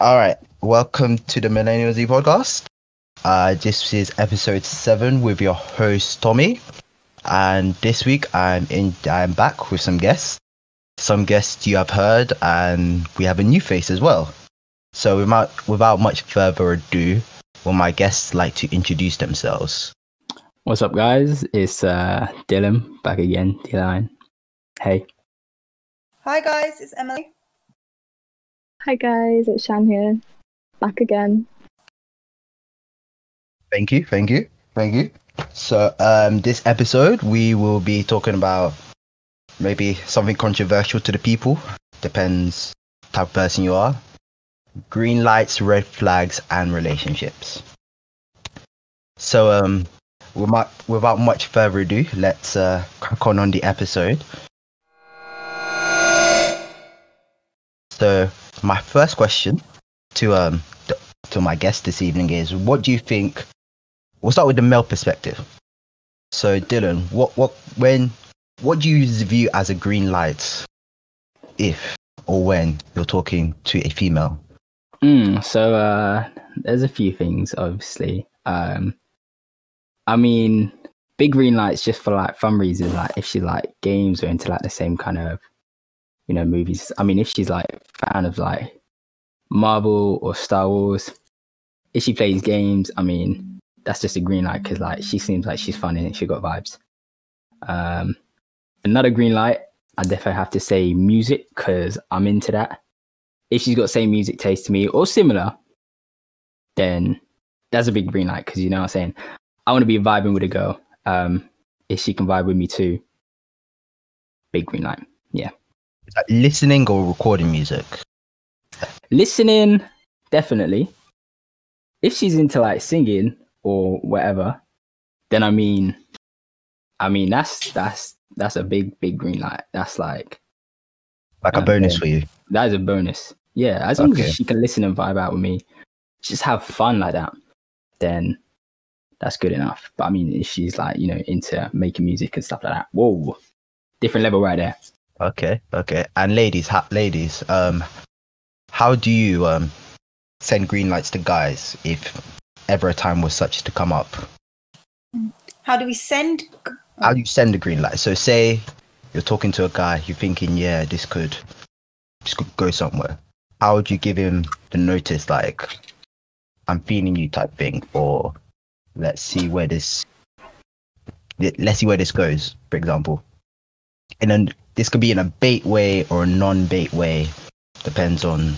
All right, welcome to the Millennial Z podcast. Uh, this is episode seven with your host Tomi, and this week I'm in. I'm back with some guests. Some guests you have heard, and we have a new face as well. So without without much further ado, will my guests like to introduce themselves? What's up, guys? It's uh, Dillon back again. Dillon, hey. Hi guys, it's Emily. Hi guys, it's Shan here. Back again. Thank you, thank you, thank you. So, um, this episode we will be talking about maybe something controversial to the people. Depends type of person you are. Green lights, red flags, and relationships. So, um, without without much further ado, let's uh, crack on on the episode. So, my first question to um to my guest this evening is, what do you think? We'll start with the male perspective. So, Dillon, what what when what do you view as a green light, if or when you're talking to a female? Mm, so uh, there's a few things, obviously. Um, I mean, big green lights just for like fun reasons, like if she like games or into like the same kind of, you know, movies. I mean, if she's like fan of like Marvel or Star Wars, if she plays games, I mean, that's just a green light because like she seems like she's fun and she got vibes. Um, another green light, I definitely have to say music because I'm into that. If she's got same music taste to me or similar, then that's a big green light because you know what I'm saying. I want to be vibing with a girl. Um, if she can vibe with me too, big green light. Like listening or recording music? listening definitely. If she's into like singing or whatever, then I mean, I mean that's that's that's a big big green light. That's like Like a bonus for you? that is a bonus. Yeah, as long Okay. as she can listen and vibe out with me, just have fun like that, then that's good enough. But I mean, if she's like, you know, into making music and stuff like that, whoa, different level right there. Okay, okay. And ladies, ha- ladies, um, how do you um send green lights to guys if ever a time was such to come up? How do we send? How do you send a green light? So say you're talking to a guy, you're thinking, yeah, this could, this could go somewhere. How would you give him the notice, like, I'm feeling you type thing, or let's see where this, let- let's see where this goes, for example. And then this could be in a bait way or a non-bait way, depends on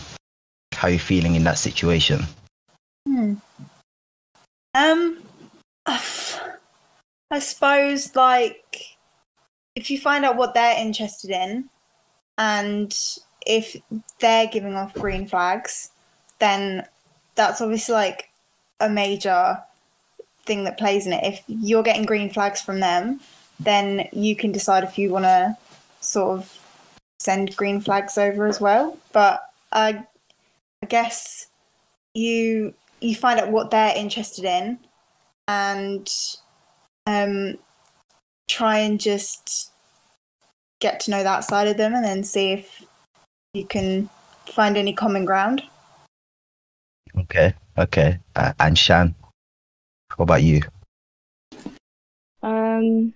how you're feeling in that situation. Hmm. Um, I suppose like if you find out what they're interested in, and if they're giving off green flags, then that's obviously like a major thing that plays in it. If you're getting green flags from them, then you can decide if you want to sort of send green flags over as well. But I, I guess you you find out what they're interested in, and um, try and just get to know that side of them, and then see if you can find any common ground. Okay, okay. Uh, and Shan, what about you? Um,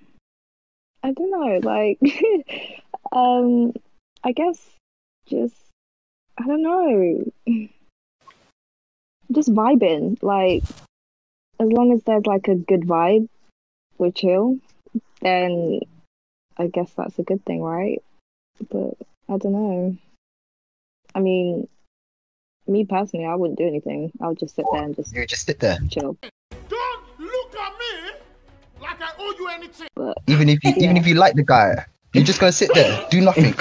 I don't know, like, um, I guess just, I don't know, just vibing. Like, as long as there's like a good vibe, we're chill, then I guess that's a good thing, right? But I don't know. I mean, me personally, I wouldn't do anything. I would just sit there and just You just sit there. chill. But Even if you even if you like the guy, you're just gonna sit there, do nothing.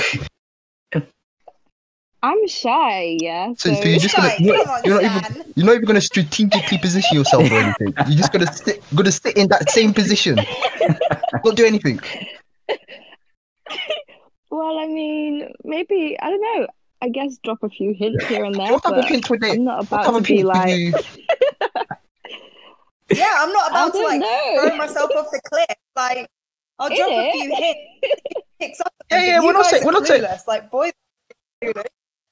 I'm shy, yeah. So, so you're just gonna you're, on, you're not even you're not even gonna strategically position yourself or anything. You're just gonna sit gonna sit in that same position. Not do anything. Well, I mean, maybe I don't know. I guess drop a few hints here and there, What type of but hints would they I'm not what about type to be like. you Yeah, I'm not about to like know. throw myself off the cliff. Like I'll drop a few hints, up. Yeah, yeah, we're not saying- we're not saying- clueless. Like boys.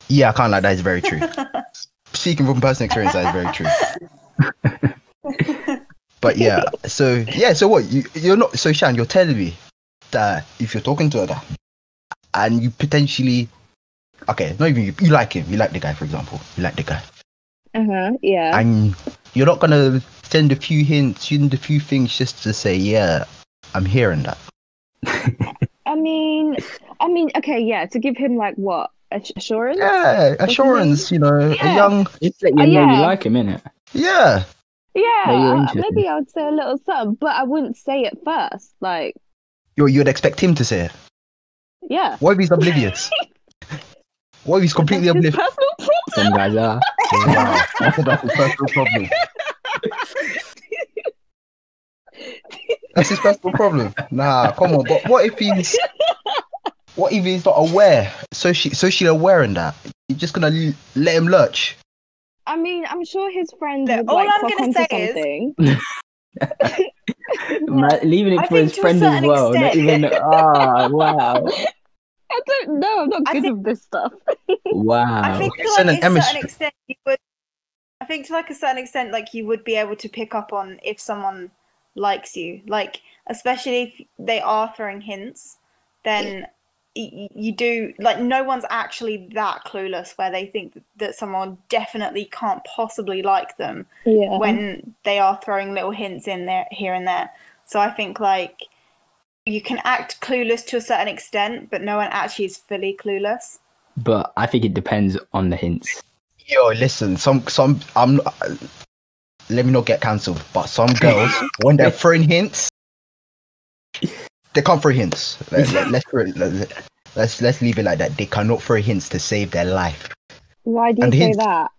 Yeah, I can't like that is very true. speaking from personal experience, that is very true. But yeah, so yeah, so what you you're not so Shan, you're telling me that if you're talking to a guy and you potentially okay, not even you, you like him, you like the guy, for example, you like the guy, Uh huh. Yeah. and you're not gonna send a few hints, send a few things just to say, yeah, I'm hearing that. I mean, I mean, okay, yeah. To give him like what assurance? Yeah, assurance, you know, a young, It's like you Uh, know yeah. you like him, innit? yeah. Yeah. Uh, maybe I would say a little something, but I wouldn't say it first. Like, You you'd expect him to say it. yeah. What if he's oblivious? what if he's completely That's his oblivious? personal problem. Some guys are. Wow, that's that's his personal problem. That's his personal problem. Nah, come on. But what if he's what if he's not aware? So she so she's aware in that. You're just gonna l- let him lurch. I mean, I'm sure his friend. Would all like I'm gonna onto say is- something. Ma- leaving I it for his to a friends as certain well. Not even. Ah, wow, I don't know. I'm not I good think- with this stuff. wow. I think to like a certain extent you would. I think to like a certain extent, like you would be able to pick up on if someone likes you, like especially if they are throwing hints, then y- you do like no one's actually that clueless where they think that someone definitely can't possibly like them Yeah. when they are throwing little hints in there here and there. So I think like you can act clueless to a certain extent, but no one actually is fully clueless. But I think it depends on the hints. Yo, listen, some some I'm not, let me not get cancelled, but some girls when they're throwing hints, they can't throw hints. Let, let, let's throw it- let, let- let's let's leave it like that. They cannot throw hints to save their life. Why do you and say hints- that?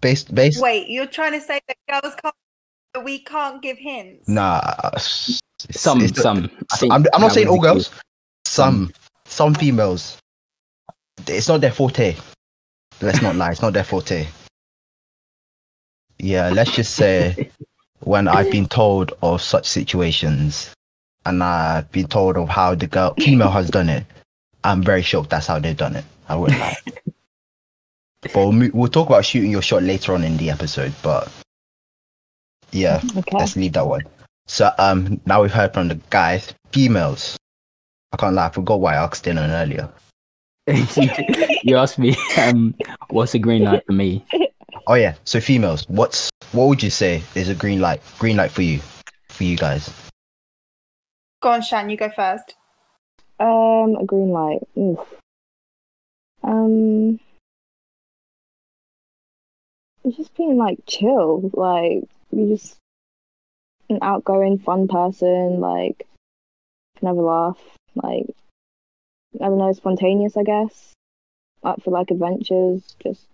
Based based Wait, you're trying to say that girls can't that we can't give hints? nah. it's- Some, it's- some. I think I'm, I'm not saying all be girls. Some mm. some females. It's not their forte. Let's not lie. It's not their forte. Yeah, let's just say when I've been told of such situations, and I've been told of how the girl female has done it, I'm very shocked. That's how they've done it. I wouldn't lie. but we'll, we'll talk about shooting your shot later on in the episode. But yeah, Okay. let's leave that one. So um, now we've heard from the guys, females. I can't lie, I forgot why I asked Dillon earlier. you asked me, um, what's a green light for me? Oh yeah, so females, what's what would you say is a green light? Green light for you, for you guys. Go on, Shan, you go first. Um, a green light. Oof. Um, just being like chill. Like you just an outgoing, fun person. Like can have a laugh. Like I don't know, spontaneous. I guess. Up for like adventures. Just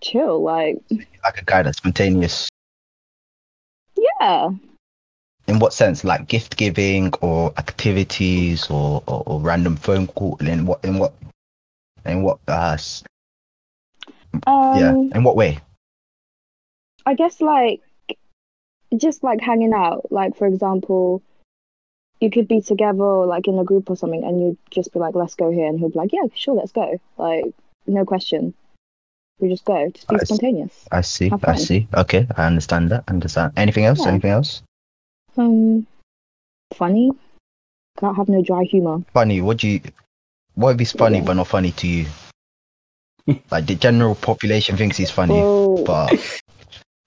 chill. Like Like a guy that's spontaneous. yeah. In what sense? Like gift giving or activities or, or, or random phone call? In what? In what? In what? Uh, Um, yeah. In what way? I guess like just like hanging out. Like for example, you could be together like in a group or something, and you'd just be like, "Let's go here," and he'll be like, "Yeah, sure, let's go." Like no question, we just go. Just be I see. spontaneous. I see. I see. Okay, I understand that. Understand. Anything else? Yeah. Anything else? Um, funny. Can't have no dry humor. Funny. What do you? What if he's funny Yeah. but not funny to you? like the general population thinks he's funny, Oh, but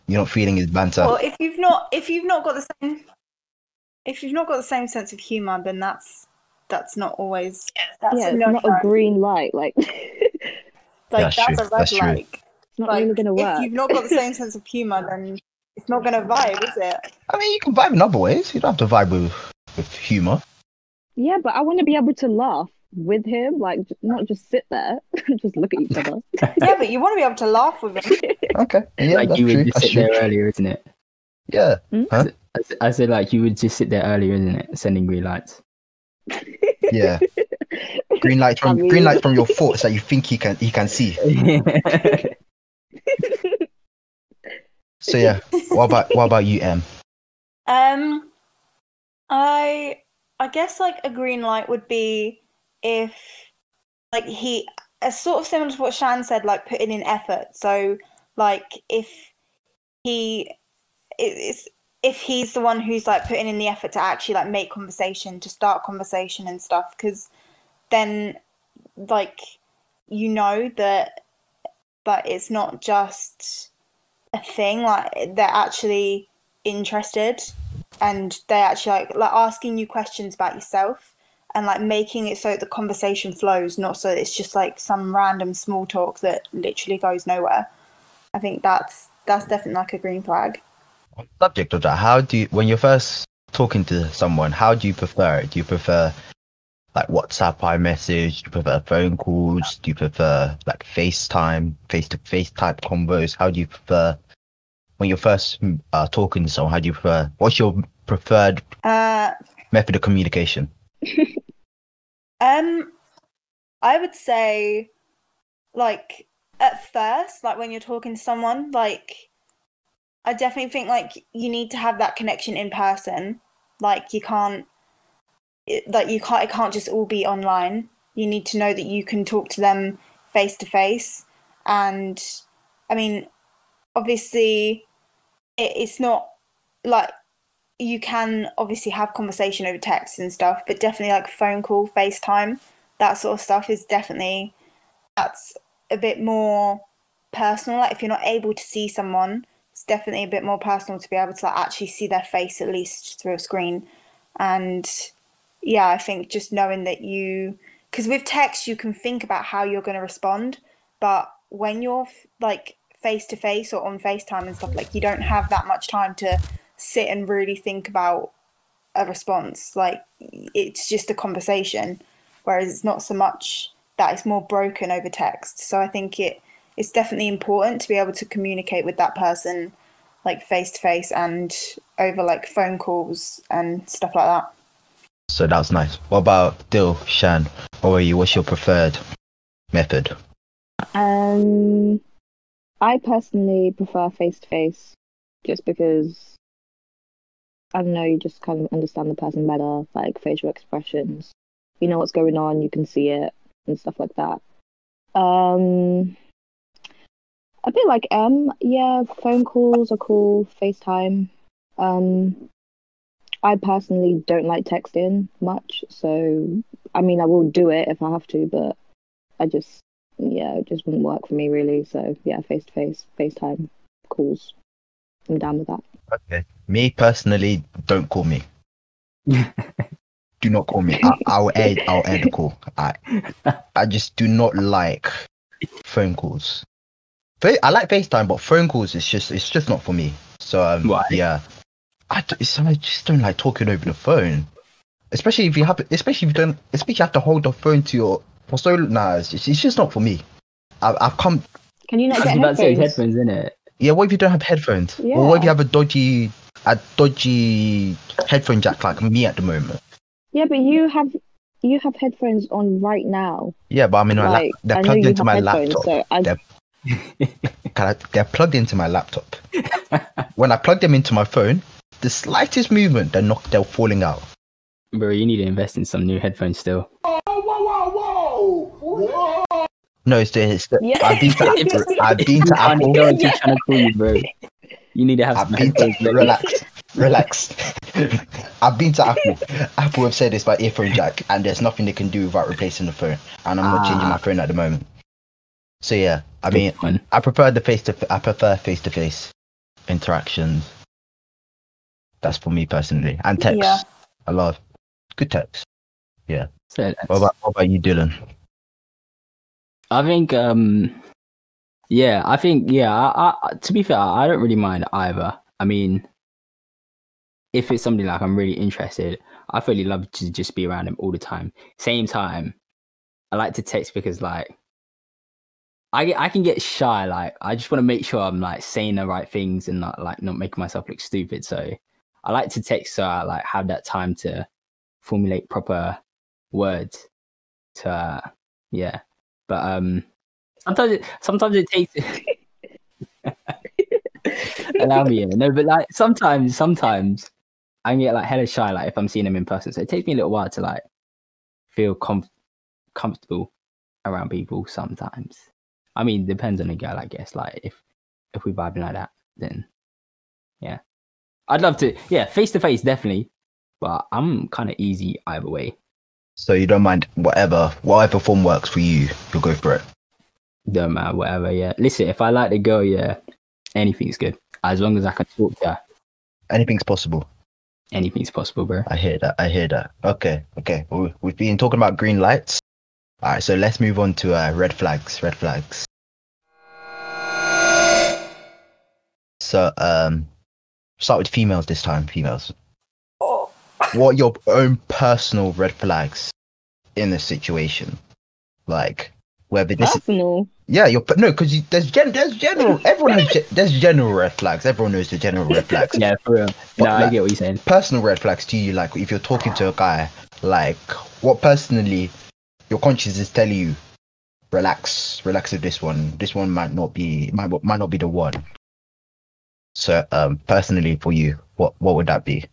you're not feeling his banter. Well, if you've not if you've not got the same if you've not got the same sense of humor, then that's that's not always that's yeah, a it's no not a green light. Like it's like That's that's, true, a red that's true. light. not Like really gonna work. if work. you've not got the same sense of humor, then it's not gonna vibe, is it? I mean, you can vibe in other ways. You don't have to vibe with with humor. Yeah, but I want to be able to laugh with him, like not just sit there, just look at each other. Yeah, but you want to be able to laugh with him. Okay. Yeah, like that's you would true. just That's sit true. there earlier, isn't it? Yeah. Hmm? Huh? I said like you would just sit there earlier, isn't it? Sending green lights. Yeah. Green light from I mean- green light from your thoughts that you think he can he can see. So yeah. What about what about you, M? Um, I I guess like a green light would be if like he a sort of similar to what Shan said, like putting in effort. So, like if he is if he's the one who's like putting in the effort to actually like make conversation, to start conversation and stuff, because then like you know that that it's not just a thing. Like they're actually interested and they actually like like asking you questions about yourself and like making it so the conversation flows, not so it's just like some random small talk that literally goes nowhere. I think that's that's definitely like a green flag. Subject of that, how do you, when you're first talking to someone, how do you prefer it? Do you prefer like WhatsApp, iMessage? Do you prefer phone calls? Do you prefer like FaceTime, face to face type combos? How do you prefer when you're first uh, talking to someone? How do you prefer? What's your preferred Uh, method of communication? Um, I would say, like at first, like when you're talking to someone, like I definitely think like you need to have that connection in person. Like you can't, like you can't. It can't just all be online. You need to know that you can talk to them face to face. And I mean, obviously, it, it's not like you can obviously have conversation over text and stuff, but definitely like phone call, FaceTime, that sort of stuff is definitely that's a bit more personal. Like if you're not able to see someone, it's definitely a bit more personal to be able to like actually see their face at least through a screen. And yeah, I think just knowing that you because with text you can think about how you're going to respond, but when you're like face to face or on FaceTime and stuff, like you don't have that much time to sit and really think about a response. Like it's just a conversation, whereas it's not so much that it's more broken over text. So I think it it's definitely important to be able to communicate with that person like face to face and over like phone calls and stuff like that. So that was nice. What about Dill, Shan? Are you? What's your preferred method? Um, I personally prefer face to face, just because I don't know, you just kind of understand the person better, like facial expressions. You know what's going on, you can see it and stuff like that. Um, a bit like M, yeah, phone calls are cool, FaceTime. Um, I personally don't like texting much, so I mean, I will do it if I have to, but I just, yeah, it just wouldn't work for me really. So yeah, face to face, FaceTime calls. I'm down with that. Okay. Me personally, don't call me. do not call me. I, I'll add. I'll add the call. I, I just do not like phone calls. I like FaceTime, but phone calls is just it's just not for me. So um, Why? yeah, I, d- it's, I just don't like talking over the phone, especially if you have especially if you don't especially if you have to hold the phone to your for so nah, it's just, it's just not for me. I, I've come Can you not I was get about to say headphones? headphones, isn't it? Yeah, what if you don't have headphones? Or what if you have a dodgy, a dodgy headphone jack like me at the moment? Yeah, but you have you have headphones on right now. Yeah, but I mean, my lap- Like they're I plugged you into my headphones, laptop. so I They're, Can I, they're plugged into my laptop. when I plug them into my phone, the slightest movement, they're not, they're falling out. Bro, you need to invest in some new headphones still. Whoa, whoa, whoa, whoa! No, it's the, it's the Yeah. I've been to Apple. I've been to Apple. know what you're trying to call you, bro. You need to have I've some been to, ready. relax, relax. I've been to Apple. Apple have said it's by earphone jack, and there's nothing they can do without replacing the phone. And I'm not changing Ah. my phone at the moment. So yeah, I mean, I prefer the face to. I prefer face to face interactions. That's for me personally, and text. Yeah. I love good text. So What about what about you, Dillon? I think, um, yeah, I think, yeah. I, I, to be fair, I don't really mind either. I mean, if it's somebody like I'm really interested, I really love to just be around him all the time. Same time, I like to text because like I get, I can get shy. Like I just want to make sure I'm like saying the right things and not like not making myself look stupid. So I like to text so I like have that time to formulate proper words. To uh, yeah, but um, sometimes it sometimes it takes. Allow me, no, but like sometimes, sometimes I get like hella shy, like if I'm seeing him in person. So it takes me a little while to like feel com- comfortable around people sometimes. I mean, depends on the girl, I guess. Like if if we vibing like that, then yeah, I'd love to. Yeah, face to face, definitely. But I'm kind of easy either way. So you don't mind whatever whatever form works for you, you'll go for it. Don't matter, whatever. Yeah. Listen, if I like the girl, yeah, anything's good. As long as I can talk to her, Anything's possible. anything's possible, bro. I hear that. I hear that. Okay, okay. Well, we've been talking about green lights. All right, so let's move on to uh, red flags. Red flags. So, um, start with females this time. Females. Oh, What are your own personal red flags in this situation? Like, whether this is Personal. yeah, you're no, because there's gen, there's general. Everyone has ge- there's general red flags. Everyone knows the general red flags. Yeah, for real. But No, I get what you're saying. personal red flags to you like if you're talking to a guy like what personally your conscience is telling you relax relax with this one this one might not be might, might not be the one so um personally for you what what would that be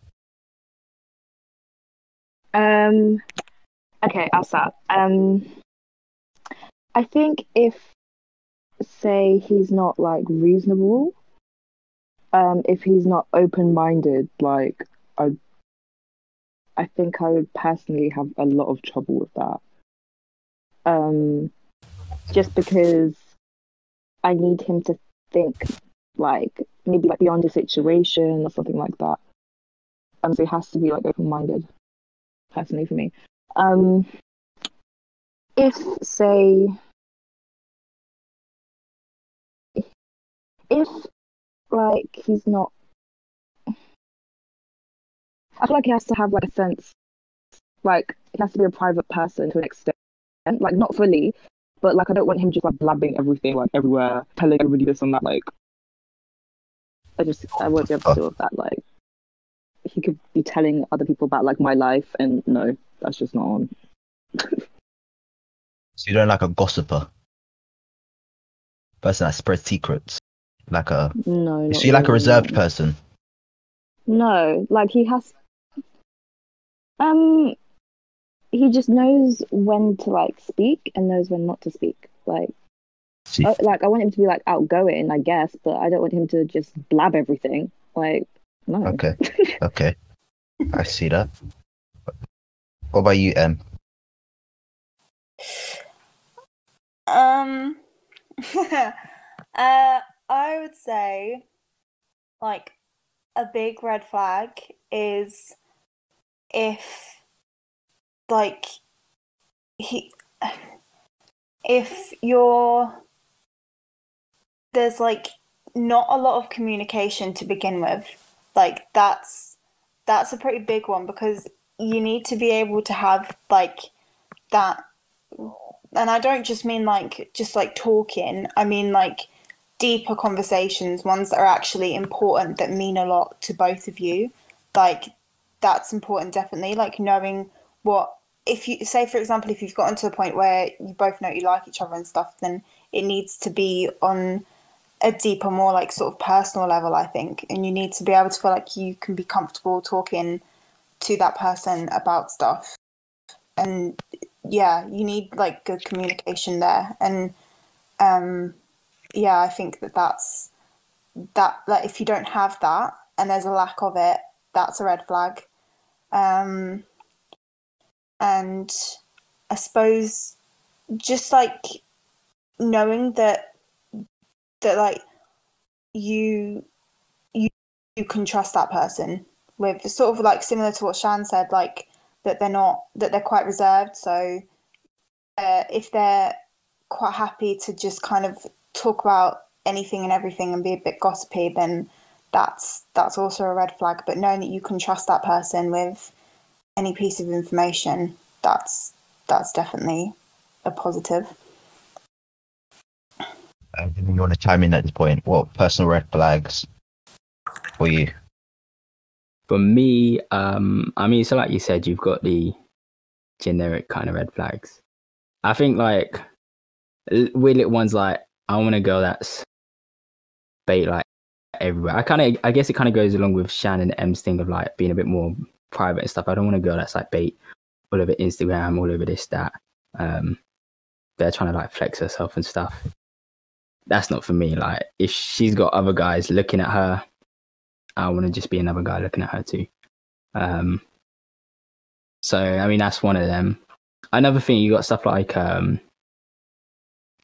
Um. Okay, I'll start. Um. I think if, say, he's not like reasonable, um, if he's not open-minded, like I, I think I would personally have a lot of trouble with that. Um, just because I need him to think like maybe like beyond the situation or something like that. Um, so it has to be like open-minded personally for me. Um, if say, if like he's not, I feel like he has to have like a sense, like he has to be a private person to an extent, like not fully, but like I don't want him just like blabbing everything like everywhere, telling everybody this and that. Like, I just I won't be able to deal with that. Like, he could be telling other people about like my life, and no, that's just not on. so you don't like a gossiper person that spreads secrets like a No, so you like a reserved no. person No, like he has. Um, he just knows when to like speak and knows when not to speak. Like, See. uh, like I want him to be like outgoing, I guess, but I don't want him to just blab everything. Like, no. okay okay i see that what about you em Um, uh, I would say, like, a big red flag is if, like, he, if you're, there's like not a lot of communication to begin with. Like, that's, that's a pretty big one because you need to be able to have, like, that and I don't just mean like just like talking. I mean like deeper conversations, ones that are actually important that mean a lot to both of you. Like that's important definitely. Like knowing what if you say for example if you've gotten to a point where you both know you like each other and stuff, then it needs to be on a deeper, more like sort of personal level, I think. And you need to be able to feel like you can be comfortable talking to that person about stuff. And yeah, you need like good communication there, and um, yeah, I think that that's that. Like, if you don't have that, and there's a lack of it, that's a red flag. Um, and I suppose just like knowing that that like you you you can trust that person with sort of like similar to what Shan said, like that they're not that they're quite reserved. So uh, if they're quite happy to just kind of talk about anything and everything and be a bit gossipy, then that's that's also a red flag. But knowing that you can trust that person with any piece of information, that's that's definitely a positive. Anything you want to chime in at this point? What personal red flags for you? For me, um, I mean, so like you said, you've got the generic kind of red flags. I think like weird little ones like I want a girl that's bait like everywhere. I kind of, I guess it kind of goes along with Shan and M's thing of like being a bit more private and stuff. I don't want a girl that's like bait all over Instagram, all over this that. Um, they're trying to like flex herself and stuff. That's not for me. Like if she's got other guys looking at her, I want to just be another guy looking at her too. Um, so I mean that's one of them. Another thing you got stuff like um,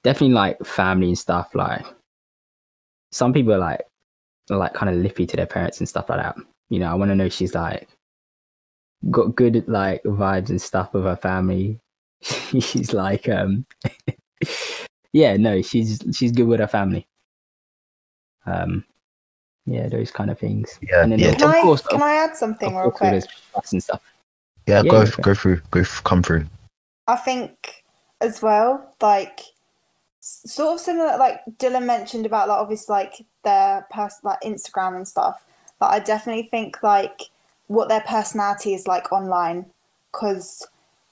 definitely like family and stuff. Like some people are like are, like kind of lippy to their parents and stuff like that. You know, I want to know she's like got good like vibes and stuff with her family. she's like um yeah, no, she's she's good with her family. Um yeah, those kind of things. Yeah, and then yeah. of Can I course, can of, I add something real quick? and stuff. Yeah, Yeah, go yeah, go through, go f- come through. I think as well, like sort of similar, like Dillon mentioned about like obviously like their pers- like Instagram and stuff. But I definitely think like what their personality is like online, because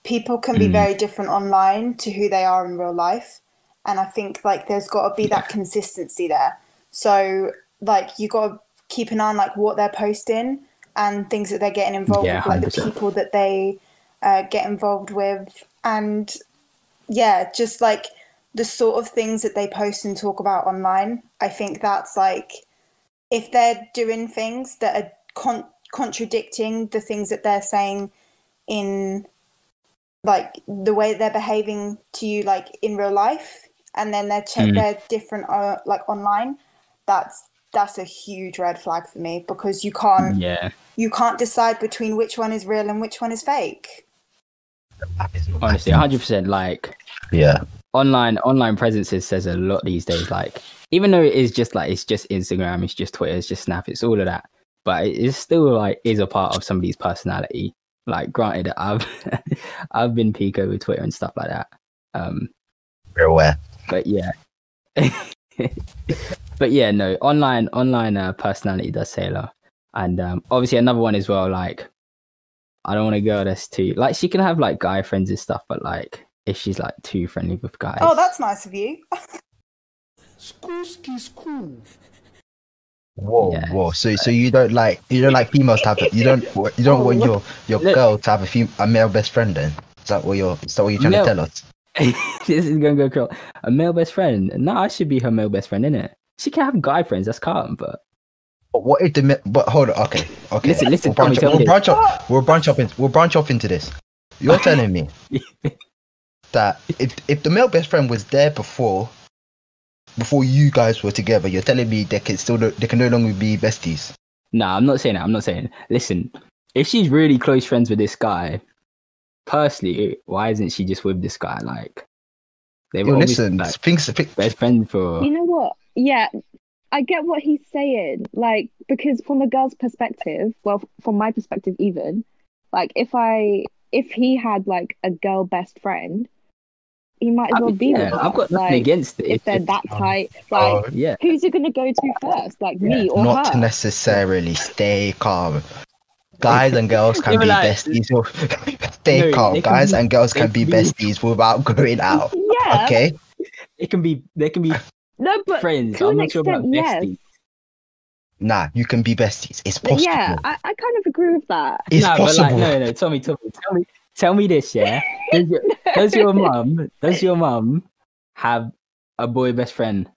people can be Mm. very different online to who they are in real life, and I think like there's got to be that consistency there. So like you got to keep an eye on like what they're posting and things that they're getting involved Yeah, with, like the 100%. people that they uh, get involved with, and yeah, just like the sort of things that they post and talk about online. I think that's like if they're doing things that are con- contradicting the things that they're saying in like the way they're behaving to you like in real life and then they're check Mm. they're different uh, like online that's that's a huge red flag for me because you can't Yeah. you can't decide between which one is real and which one is fake Honestly, hundred percent like Yeah, online online presences says a lot these days. Like, even though it is just like it's just Instagram, it's just Twitter, it's just Snap, it's all of that, but it is still like is a part of somebody's personality. Like, granted, I've I've been Pico with Twitter and stuff like that. Um, we're aware. but yeah, but yeah, no, online online uh, personality does say a lot, and um, obviously another one as well. Like, I don't want a girl that's too like she can have like guy friends and stuff, but like if she's like too friendly with guys, oh that's nice of you Schoolski school. Whoa, Yeah. whoa. So, so you don't like you don't like females to have it. You don't you don't Oh, want your your Look. girl to have a fem- a male best friend. Then is that what you're is that what you're trying No. to tell us? this is gonna go crawl. A male best friend? No, I should be her male best friend, innit? She can have guy friends. That's calm, but But what if the but hold on? Okay, okay. Listen, listen, We'll branch, we'll branch up. We'll branch up. In, we'll branch off into this. You're telling me that if if the male best friend was there before before you guys were together, you're telling me they can still they can no longer be besties. nah, I'm not saying that. I'm not saying. Listen, if she's really close friends with this guy, personally, why isn't she just with this guy? Like, they were Yo, obviously listen, like, things. thi- best friends for. You know what? Yeah, I get what he's saying. Like, because from a girl's perspective, well, from my perspective, even, like, if I, if he had like a girl best friend, he might as I well mean, be yeah, with. I've got nothing like, against it. if It's they're that oh, tight. Oh, Like, yeah, who's you gonna go to first? Like me or not her? to necessarily stay calm. Guys and girls can be like- besties. or- stay No, calm. they can Guys be- and girls can be can be- besties without going out. Yeah. Okay. it can be. They can be No, but friends. to I'm an not sure about extent, yes. besties. Nah, you can be besties. It's possible. yeah, I, I kind of agree with that. It's Nah, possible. But like, no, no, Tomi, Tomi, tell me, tell me Tell me this, yeah. Does your, does your mum, does your mum have a boy best friend,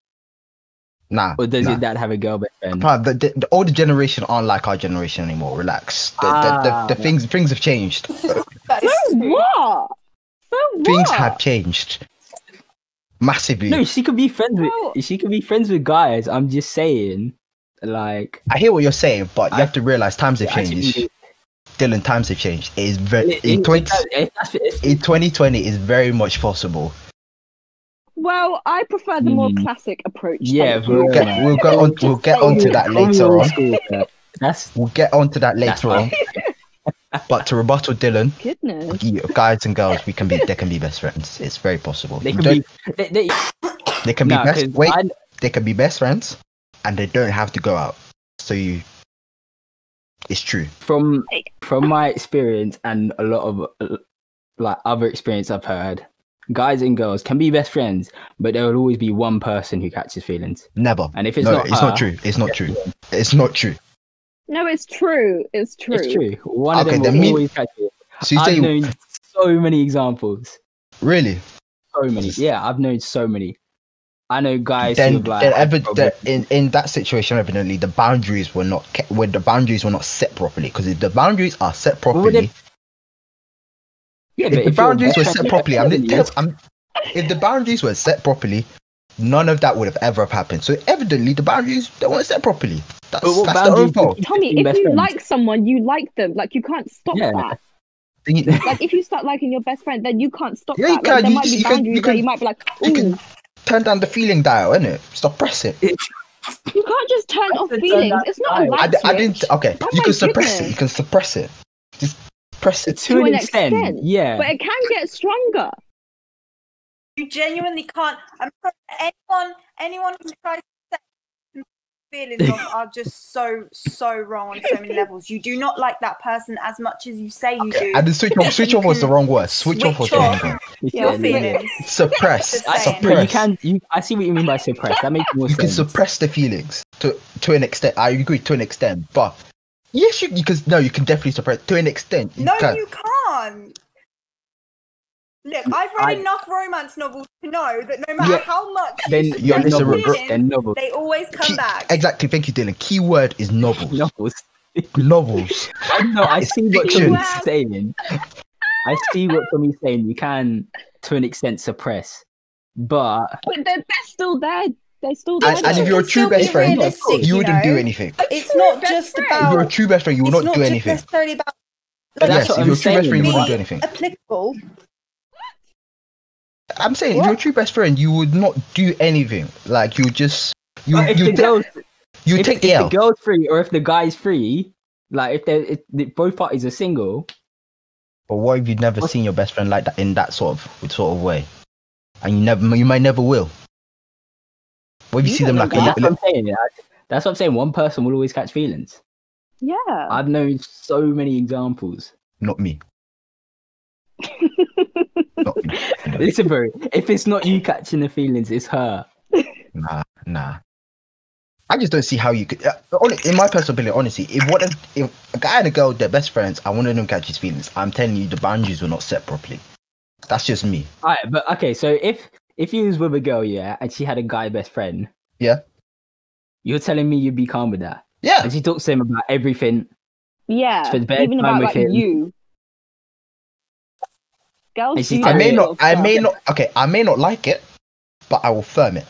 Nah. or does nah. your dad have a girl best friend? Nah, the, the, the older generation aren't like our generation anymore. Relax. The, the, Ah. the, the things things have changed. that is So what? So what? things have changed massively. No, she could be friends with. She could be friends with guys. I'm just saying, like, I hear what you're saying, but you I- have to realize times have actually, changed. Dillon, times have changed. It is very it- in 20, if that's- in 2020 is very much possible. Well, I prefer the more Hmm. classic approach. Yeah, thank you. We'll Yeah. get we'll get on we'll get onto that later on. That's We'll get onto that later on. But to rebuttal Dillon, Goodness. you- guys and girls, we can be they can be best friends. It's very possible. they can be. They, they, they can be nah, best 'cause wait, I- they can be best friends and they don't have to go out. So you it's true. from from my experience and a lot of uh, like other experience I've heard, guys and girls can be best friends, but there will always be one person who catches feelings. Never. And if it's no, not it's her, not true. It's not true. It's not true. No, it's true. It's true. It's true. One Okay, of them will me- always catch it. So I've say you, known so many examples. really? so many. Yeah, I've known so many. I know guys then, who've like then evi- problems. the- in in that situation, evidently the boundaries were not kept, when the boundaries were not set properly. Because if the boundaries are set Well, properly, they- yeah, if the if boundaries were set properly, I'm, telling tell- you, I'm, if the boundaries were set properly, none of that would have ever have happened. So evidently, the boundaries they weren't set properly. That's, But what that's their own fault. you Tomi, if you friends? like someone, you like them. Like you can't stop Yeah. that. Like if you start liking your best friend, then you can't stop Yeah, you that. can. Like, there You might just- be you can- boundaries you where can- you might be like, you ooh, can turn down the feeling dial, innit? Stop it. you can't just turn off said turn feelings. It's not a the light I, d- I switch. didn't. Okay, Oh you my can suppress it. You can suppress it. Just press to, to an, an extent, extent, yeah. But it can get stronger. You genuinely can't. I'm sorry, anyone anyone who tries to say feelings of are just so so wrong on so many levels. You do not like that person as much as you say you Okay, do. and the switch off. Switch off was the wrong word. Switch off was the wrong word. Your feelings. Suppress. Just I, saying. you can. You, I see what you mean by suppress. That makes more you can suppress the feelings to to an extent. I agree to an extent, but yes, you because no, you can definitely suppress to an extent. You No, can. you can't. Look, I've read I- enough romance novels to know that no matter Yeah, how much Then you you're suppress Mr. your Regret- feelings, and novels. they always come Key- back. Exactly. Thank you, Dillon. Key word is novels. novels. Novels. I know. I see what fiction. Tomi's saying. I see what Tomi's saying. You can, to an extent, suppress, but But they're, they're still there. They're still there. And, and if You you're a true best be friend, you you wouldn't do anything. It's not just friend. If you're a about. true best friend, you will not not do just anything. necessarily about. But yes, if I'm you're a true best friend, you wouldn't do anything. applicable. I'm saying if you're a true best friend, you would not do anything. Like you just you But if you the ta- you if, take if the L. the girl's free or if the guy's free, like if they if the, both parties are single, But what if you've never seen your best friend like that in that sort of sort of way, and you never you might never will. What if you, You see them like know a that's what I'm saying. yeah. That's what I'm saying. One person will always catch feelings. Yeah. I've known so many examples. not me, not me. Listen, bro. If it's not you catching the feelings, it's her. Nah, nah. I just don't see how you could. Uh, in my personal opinion, honestly, if what if, if a guy and a girl they're best friends, I want them to catch his feelings. I'm telling you, the boundaries were not set properly. That's just me. All right, but okay. So if if you was with a girl, yeah, and she had a guy best friend, Yeah. you're telling me you'd be calm with that, Yeah, and she talks to him about everything. Yeah. Spend Even bedtime about with like him. you. Girls And she's do I may not. I stuff. may not. Okay, I may not like it, but I will firm it.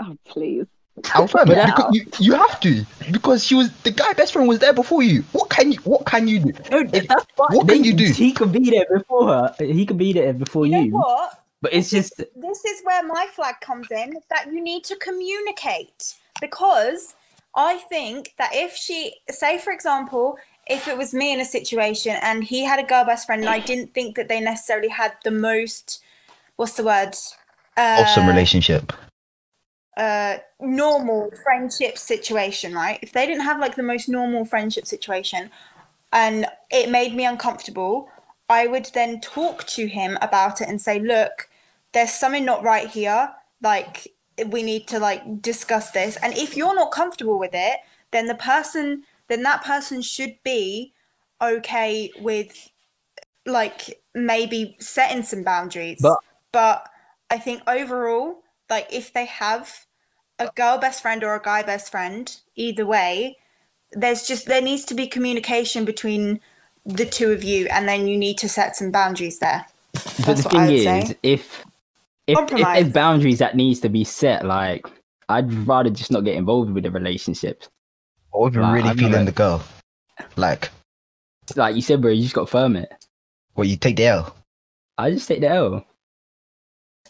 Oh please. I'll firm it that- because you, you have to because she was the guy best friend was there before you. What can you? What can you do? No, If- that's fine. what They- can you do? He could be there before her. He could be there before You you. know what? But it's just this is where my flag comes in that you need to communicate. Because I think that if she say for example if it was me in a situation and he had a girl best friend and I didn't think that they necessarily had the most what's the word? Uh, Awesome relationship. uh normal friendship situation right? If they didn't have like the most normal friendship situation and it made me uncomfortable i would then talk to him about it and say look there's something not right here like we need to like discuss this. And if you're not comfortable with it then the person then that person should be okay with like maybe setting some boundaries. But- but i think overall like if they have a girl best friend or a guy best friend either way there's just there needs to be communication between the two of you and then you need to set some boundaries there. But the thing is, say. if if, if there's boundaries that needs to be set, like I'd rather just not get involved with the relationship. Or if you're Like, really I've feeling never- the girl, like Like you said, bro, you just got to firm it. what you take the L. I just take the L.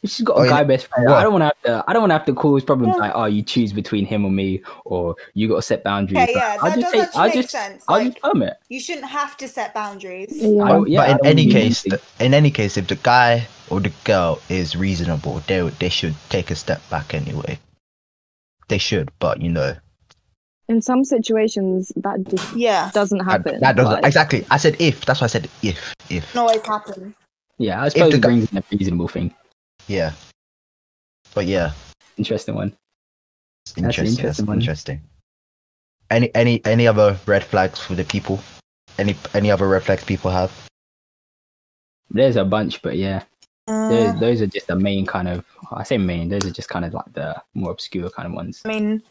If she's got a Oh, yeah. guy best friend, What? I don't want to have to. I don't want to have to cause problems Yeah. like, oh, you choose between him or me, or you got to set boundaries. Okay, Like, yeah, I'll that just does take. I'll make just. sense, I'll like- just firm it. you shouldn't have to set boundaries Yeah. I yeah, but in any case, the, in any case, if the guy or the girl is reasonable, they they should take a step back anyway. They should, but you know In some situations that just yeah doesn't that, happen. that doesn't Like, exactly. I said if. That's why I said if. If Doesn't always happen yeah, I suppose the it guy- brings in a reasonable thing. yeah. But yeah, Interesting one. it's That's an interesting. That's interesting one. interesting. Any any any other red flags for the people? Any any other red flags people have? There's a bunch, but yeah. Those, Uh, those are just the main kind of. I say main. Those are just kind of like the more obscure kind of ones. I mean,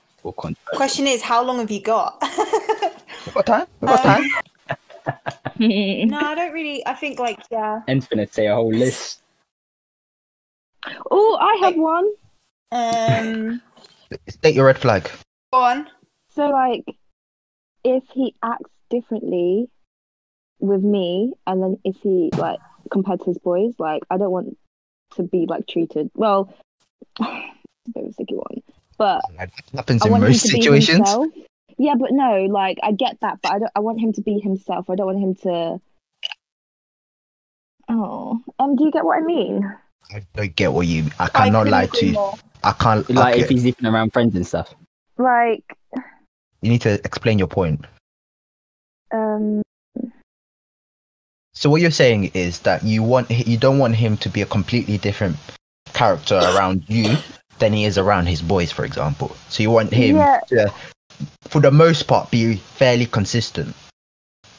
question is, how long have you got? We got time. We got Um, time. no, I don't really. I think like yeah. En's gonna say a whole list. oh, I have one. Um, State your red flag. go on. So like, if he acts differently with me, and then if he like compared to his boys, like I don't want to be like treated well. It's a a sticky one, but That happens I in want most him to situations. be himself. Yeah, but no, like I get that, but I don't. I want him to be himself. I don't want him to. Oh, um, do you get what I mean? I don't get what you. I I cannot couldn't lie to you. more. I can't. Like okay, if he's even around friends and stuff. Like, You need to explain your point. um, So what you're saying is that you want you don't want him to be a completely different character around you than he is around his boys, for example. So you want him Yeah. to, for the most part, be fairly consistent.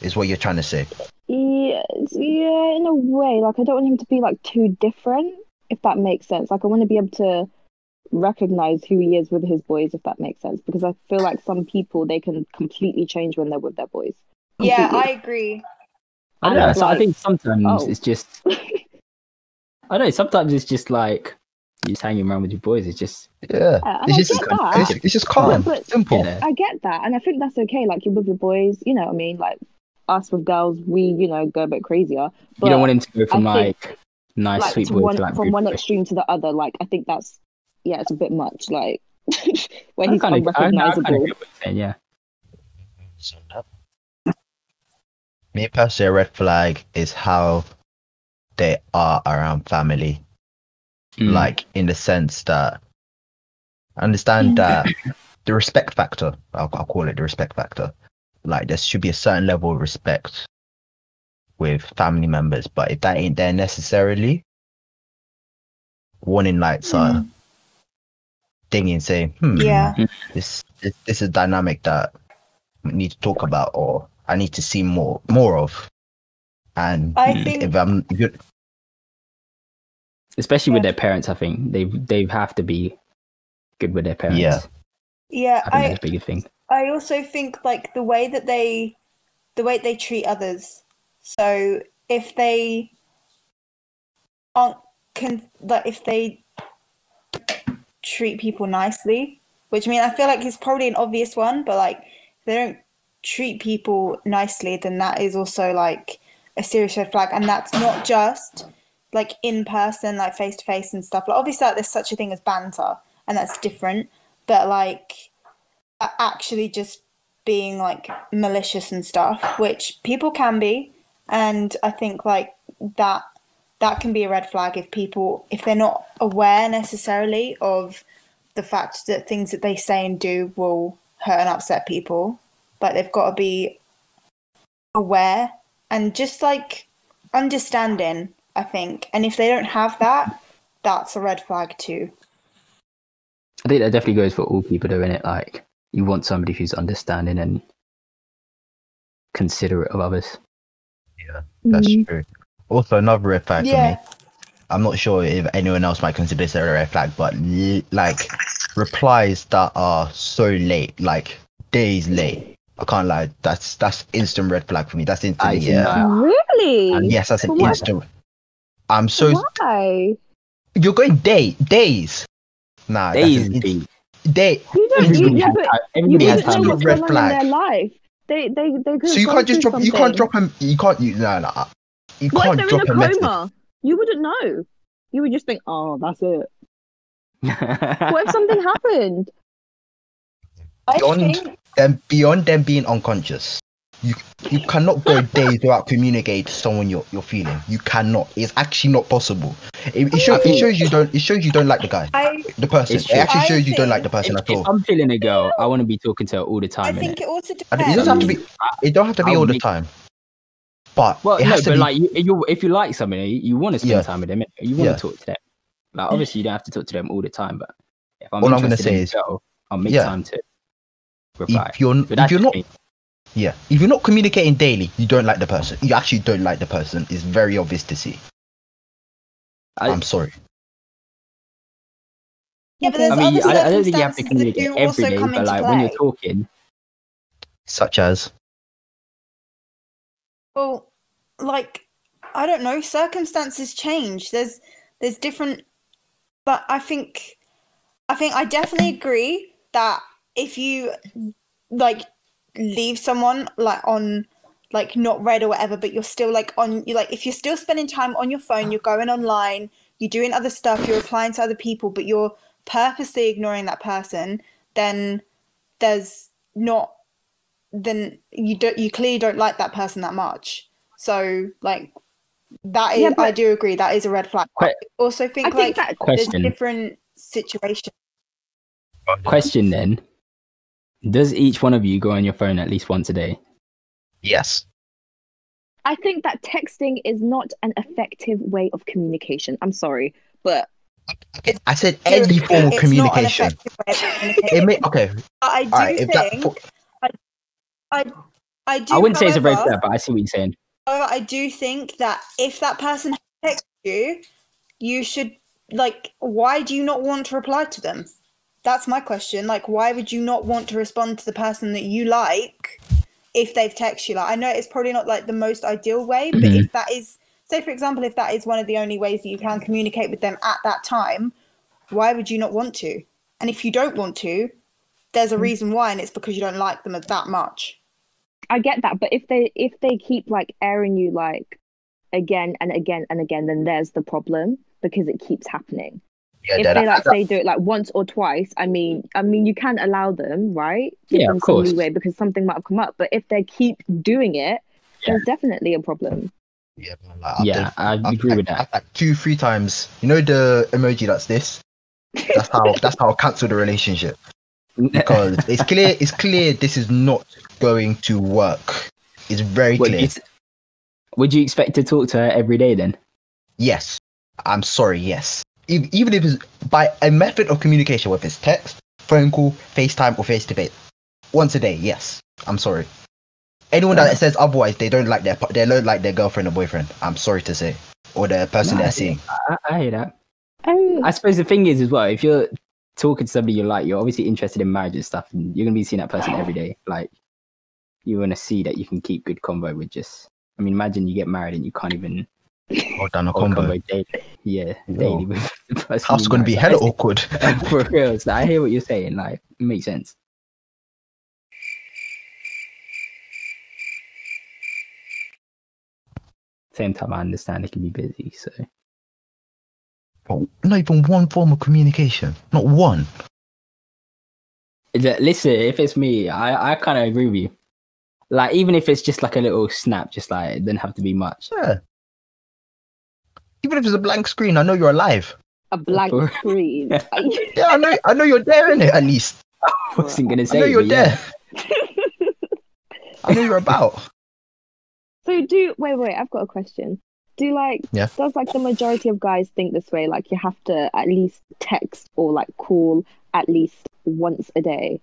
Is what you're trying to say? yeah, yeah, in a way. Like, I don't want him to be like too different, if that makes sense. Like, I want to be able to recognize who he is with his boys, if that makes sense. Because I feel like some people they can completely change when they're with their boys. Yeah, I agree. I don't And, know. So I think sometimes oh. it's just. I don't know. Sometimes it's just like you just hanging around with your boys. It's just Yeah. Yeah, and It's I just, get that. it's, it's just calm, but- simple. Yeah. I get that, and I think that's okay. Like you're with your boys, you know. what I mean, like us with girls, we you know go a bit crazier. But you don't want him to go from I think, like nice like sweet boy one, to like from one boy. extreme to the other. Like I think that's yeah, it's a bit much. Like when I he's kinda- I- I kinda unrecognizable. get what you're saying, yeah. Me personally, a red flag is how they are around family. Mm. Like in the sense that I understand that the respect factor, I'll, I'll call it the respect factor. Like there should be a certain level of respect with family members, but if that ain't there necessarily, warning lights are Mm. dinging, saying, "Hmm, Yeah. this, this this is a dynamic that we need to talk about, or I need to see more more of." And I think if I'm if you're, especially with their parents. I think they they have to be good with their parents. Yeah. yeah, I think I that's a big thing. I also think like the way that they the way they treat others. So if they aren't can like if they treat people nicely, which I mean I feel like is probably an obvious one, but like they don't treat people nicely, then that is also like a serious red flag. And that's not just like in person, like face to face and stuff. Like obviously like, there's such a thing as banter and that's different. But like actually just being like malicious and stuff, which people can be, and I think like that that can be a red flag if people if they're not aware necessarily of the fact that things that they say and do will hurt and upset people. Like they've got to be aware and just like understanding, I think. And if they don't have that, that's a red flag too. I think that definitely goes for all people doing it. Like you want somebody who's understanding and considerate of others. Yeah, that's Mm. true. Also, another red flag Yeah. for me. I'm not sure if anyone else might consider this a red flag, but like replies that are so late, like days late. I can't lie. That's that's instant red flag for me. That's instant. I yeah. Really? And yes, that's an what? instant. I'm so Why? you're going day days. Nah, Days, an B. day. You don't. You, yeah, but time. you Everybody has wouldn't know time. what's red going flag. in their life. They they they. So you can't just drop. You can't drop him. You can't. You no no. Uh, you What if can't they're drop in a a message. coma? You wouldn't know. You would just think, oh, that's it. What if something happened? I Beyond- think Then beyond them being unconscious, you you cannot go days without communicating to someone you're you're feeling. You cannot. It's actually not possible. It, it, show, it shows you don't. It shows you don't like the guy, I the person. It actually I shows you don't like the person if, at all. if I'm feeling a girl, I want to be talking to her all the time. I time. think innit? it also And it doesn't have to be. It don't have to be I'll all the make- time. But Well, it no, to but be. like you, you, if you like somebody, you want to spend Yeah. time with them. You want Yeah. to talk to them. Like obviously, you don't have to talk to them all the time, but if I'm All I'm gonna say a is- girl, I'll make Yeah. time to reply. if you're if you're not yeah if you're not communicating daily, you don't like the person. You actually don't like the person. It's very obvious to see. I, I'm sorry. Yeah, but there's I mean, other I, I don't think you have to communicate do every also day, come but into like when you're talking, Such as Well, like I don't know, circumstances change. There's there's different but I think I think I definitely agree that if you like leave someone like on like not read or whatever, but you're still like on you like if you're still spending time on your phone, you're going online, you're doing other stuff, you're replying to other people, but you're purposely ignoring that person, then there's not then you don't you clearly don't like that person that much. So like that is Yeah, I do agree that is a red flag. Que- I also think I like think that there's question, different situations. question then. Does each one of you go on your phone at least once a day? yes. I think that texting is not an effective way of communication. I'm sorry, but I said any form of not an communication. effective way of communicating. It may, okay, But I do all right. If that, think I I do I wouldn't say it's a red however- flag, but I see what you're saying. However, I do think that if that person texts you, you should like. Why do you not want to reply to them? That's my question. Like, why would you not want to respond to the person that you like if they've texted you? Like, I know it's probably not like the most ideal way, but Mhm. if that is, say, for example, if that is one of the only ways that you can communicate with them at that time, why would you not want to? And if you don't want to, there's a reason why, and it's because you don't like them that much. I get that. But if they if they keep like airing you like again and again and again, then there's the problem because it keeps happening. Yeah, if they like say do it like once or twice, I mean, I mean, you can allow them, right? Give Yeah, them of some course. leeway because something might have come up. But if they keep doing it, there's definitely a problem. yeah, man, like, I've Yeah, done- I I've agree like- with that. I've like two, three times. You know the emoji that's this. That's how. that's how I cancel the relationship because it's clear. It's clear this is not going to work. It's very What, clear. you would you expect to talk to her every day then? Yes. I'm sorry, yes. Ev- Even if it's by a method of communication, whether it's text, phone call, FaceTime, or face to face, once a day, yes. I'm sorry. Anyone that says otherwise, they don't like their they don't like their girlfriend or boyfriend. I'm sorry to say, or the person Nah, they're seeing. I, I hear that. Um, I suppose the thing is as well, if you're talking to somebody you like, you're obviously interested in marriage and stuff, and you're gonna be seeing that person every day. Like you wanna see that you can keep good convo with just I mean imagine you get married and you can't even Hold down a combo. convo daily. Yeah, daily with the person. House you gonna be hella awkward. For real. So I hear what you're saying, like it makes sense. Same time I understand it can be busy, so But not even one form of communication. Not one. Listen, if it's me, I, I kind of agree with you. Like, even if it's just like a little snap, just like it doesn't have to be much. Yeah. Even if it's a blank screen, I know you're alive. a blank screen. Yeah, I know. I know you're there in it at least. I wasn't gonna say. I know you're but yeah. there. I know you're about. so do wait, wait. I've got a question. Do like Yeah. does like the majority of guys think this way? Like you have to at least text or like call at least once a day.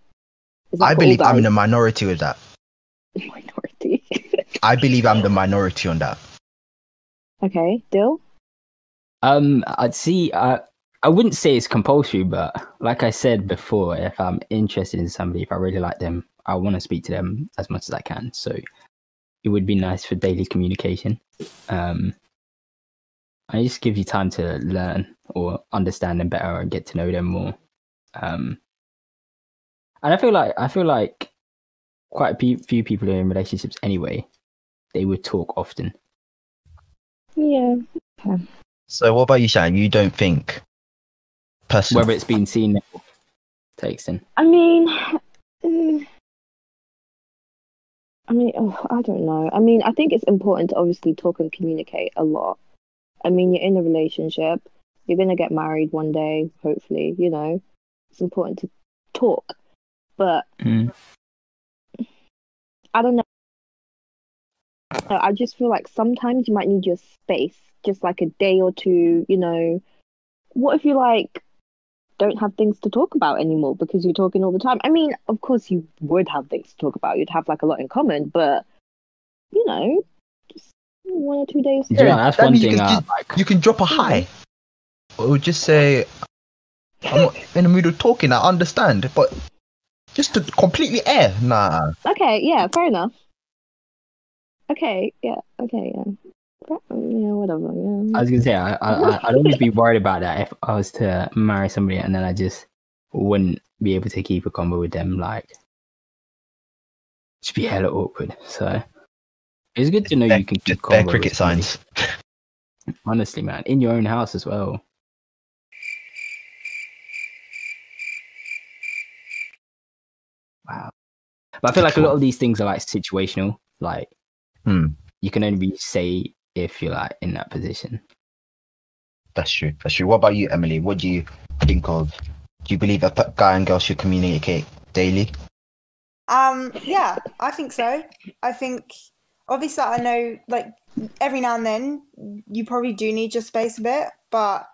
Is I believe I'm in guys? the minority with that. minority. I believe I'm the minority on that. okay, Dill. Um, I'd see. I I wouldn't say it's compulsory, but like I said before, if I'm interested in somebody, if I really like them, I want to speak to them as much as I can. So it would be nice for daily communication. Um, it just give you time to learn or understand them better and get to know them more. Um, and I feel like I feel like quite a pe- few people are in relationships anyway, they would talk often. Yeah. So what about you, Shan? You don't think person Whether it's been seen takes in? I mean, mm, I mean, oh, I don't know. I mean, I think it's important to obviously talk and communicate a lot. I mean, you're in a relationship, you're gonna get married one day, hopefully. You know, it's important to talk, but Mm. I don't know. I just feel like sometimes you might need your space, just like a day or two. You know, what if you like don't have things to talk about anymore because you're talking all the time? I mean, of course you would have things to talk about. You'd have like a lot in common, but you know, just one or two days. Yeah, you know, that's that one means you thing can I just- you can drop a high. or just say, I'm not in the mood of talking. I understand, but just to completely air, nah. Okay, yeah, fair enough. Okay, yeah, okay, yeah. Fa- Yeah, whatever. Yeah. I was gonna say I, I I- I'd always be worried about that if I was to marry somebody and then I just wouldn't be able to keep a combo with them. Like, just be hella awkward. So it's good to know you can keep Just bare combo cricket with signs. Honestly, man, in your own house as well. Wow. But I feel like a lot of these things are like situational. Like Hmm. you can only say if you're like in that position. That's true. That's true. What about you, Emily? What do you think of? Do you believe that guy and girl should communicate daily? Um, yeah, I think so. I think obviously I know like every now and then you probably do need your space a bit, but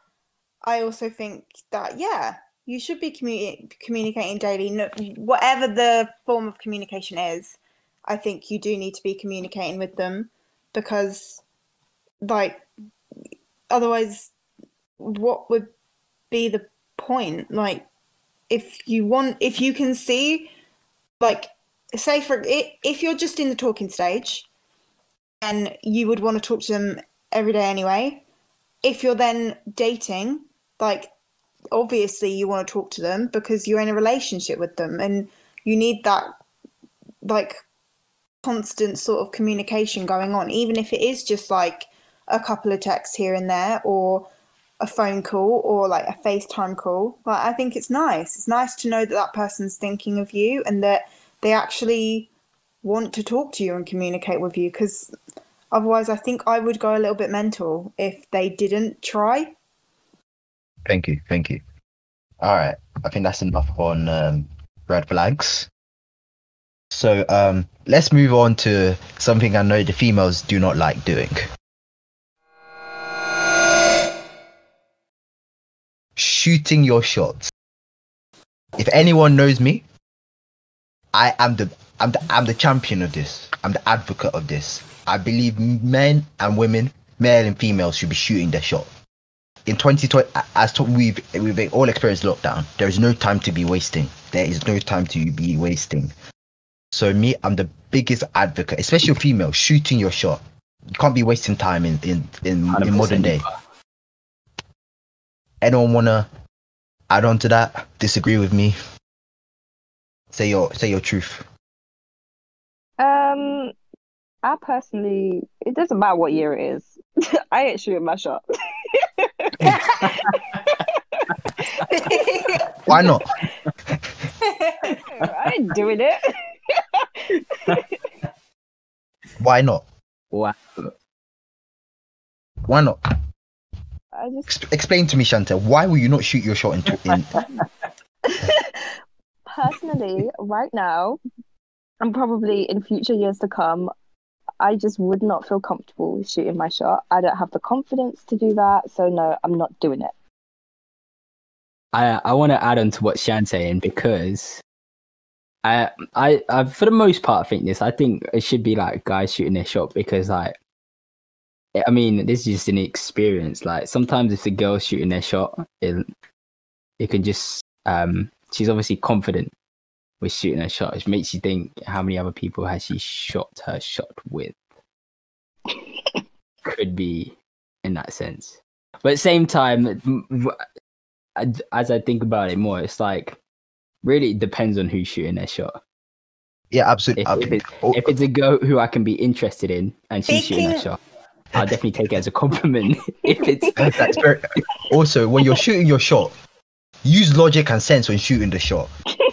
I also think that yeah, you should be communi- communicating daily, no, whatever the form of communication is. I think you do need to be communicating with them because, like, otherwise, what would be the point? Like, if you want, if you can see like say for if you're just in the talking stage and you would want to talk to them every day anyway if you're then dating like obviously you want to talk to them because you're in a relationship with them and you need that like constant sort of communication going on even if it is just like a couple of texts here and there or a phone call or like a FaceTime call. Like I think it's nice. It's nice to know that that person's thinking of you and that they actually want to talk to you and communicate with you because otherwise I think I would go a little bit mental if they didn't try. Thank you. Thank you. All right. I think that's enough on um, red flags. So um, let's move on to something I know the females do not like doing. Shooting your shots. If anyone knows me, I am the I'm the I'm the champion of this. I'm the advocate of this. I believe men and women, male and female, should be shooting their shot in 2020 as to, we've we've all experienced lockdown there is no time to be wasting there is no time to be wasting so me i'm the biggest advocate especially female shooting your shot you can't be wasting time in in in, in modern day. Anyone wanna add on to that disagree with me say your say your truth Um, I personally, it doesn't matter what year it is. I ain't shooting my shot. why not I ain't doing it. why not Wow. why not I just Ex- explain to me Shanta why will you not shoot your shot into in personally, right now, and probably in future years to come, I just would not feel comfortable shooting my shot. I don't have the confidence to do that, so no, I'm not doing it. I I want to add on to what Shan's saying because I, I I for the most part I think this. I think it should be like guys shooting their shot because like I mean this is just an experience. Like sometimes if the girl's shooting their shot, it it can just um she's obviously confident with shooting her shot, which makes you think how many other people has she shot her shot with. Could be in that sense, but at the same time, m- w- I- as I think about it more, it's like really it depends on who's shooting their shot. yeah absolutely If, if, it's, if it's a girl who I can be interested in and she's shooting her shot, I'll definitely take it as a compliment. if it's That's, very. Also, when you're shooting your shot, use logic and sense when shooting the shot,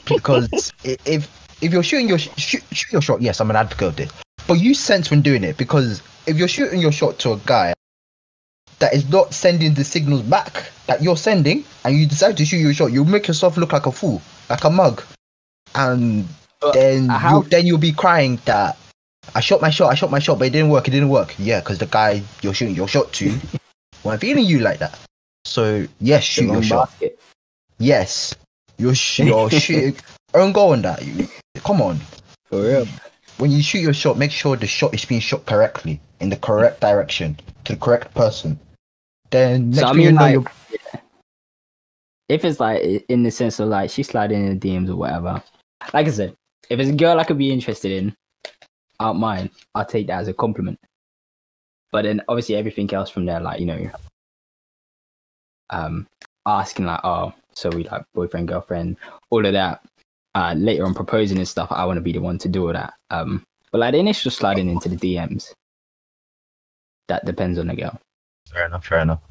because if if you're shooting your sh- shoot, your shot, yes, I'm an advocate of this, but use sense when doing it because if you're shooting your shot to a guy that is not sending the signals back that you're sending, and you decide to shoot your shot, you'll make yourself look like a fool, like a mug, and then how- you then you'll be crying that. I shot my shot, I shot my shot, but it didn't work, it didn't work. Yeah, because the guy you're shooting your shot to weren't feeling you like that. So yes, shoot your shot. basket. Yes, you're sh- you're shooting. Own goal on that. You, come on. For real. When you shoot your shot, make sure the shot is being shot correctly in the correct direction to the correct person. then next So I thing you mean, know, like, you're if it's like in the sense of like she's sliding in the DMs or whatever, like I said, if it's a girl I could be interested in, I don't. I'll take that as a compliment. But then obviously everything else from there, like you know, um, asking like, oh, so we like boyfriend, girlfriend, all of that. Uh, later on proposing and stuff, I want to be the one to do all that. Um, but like the initial sliding into the DMs, that depends on the girl. fair enough. Fair enough.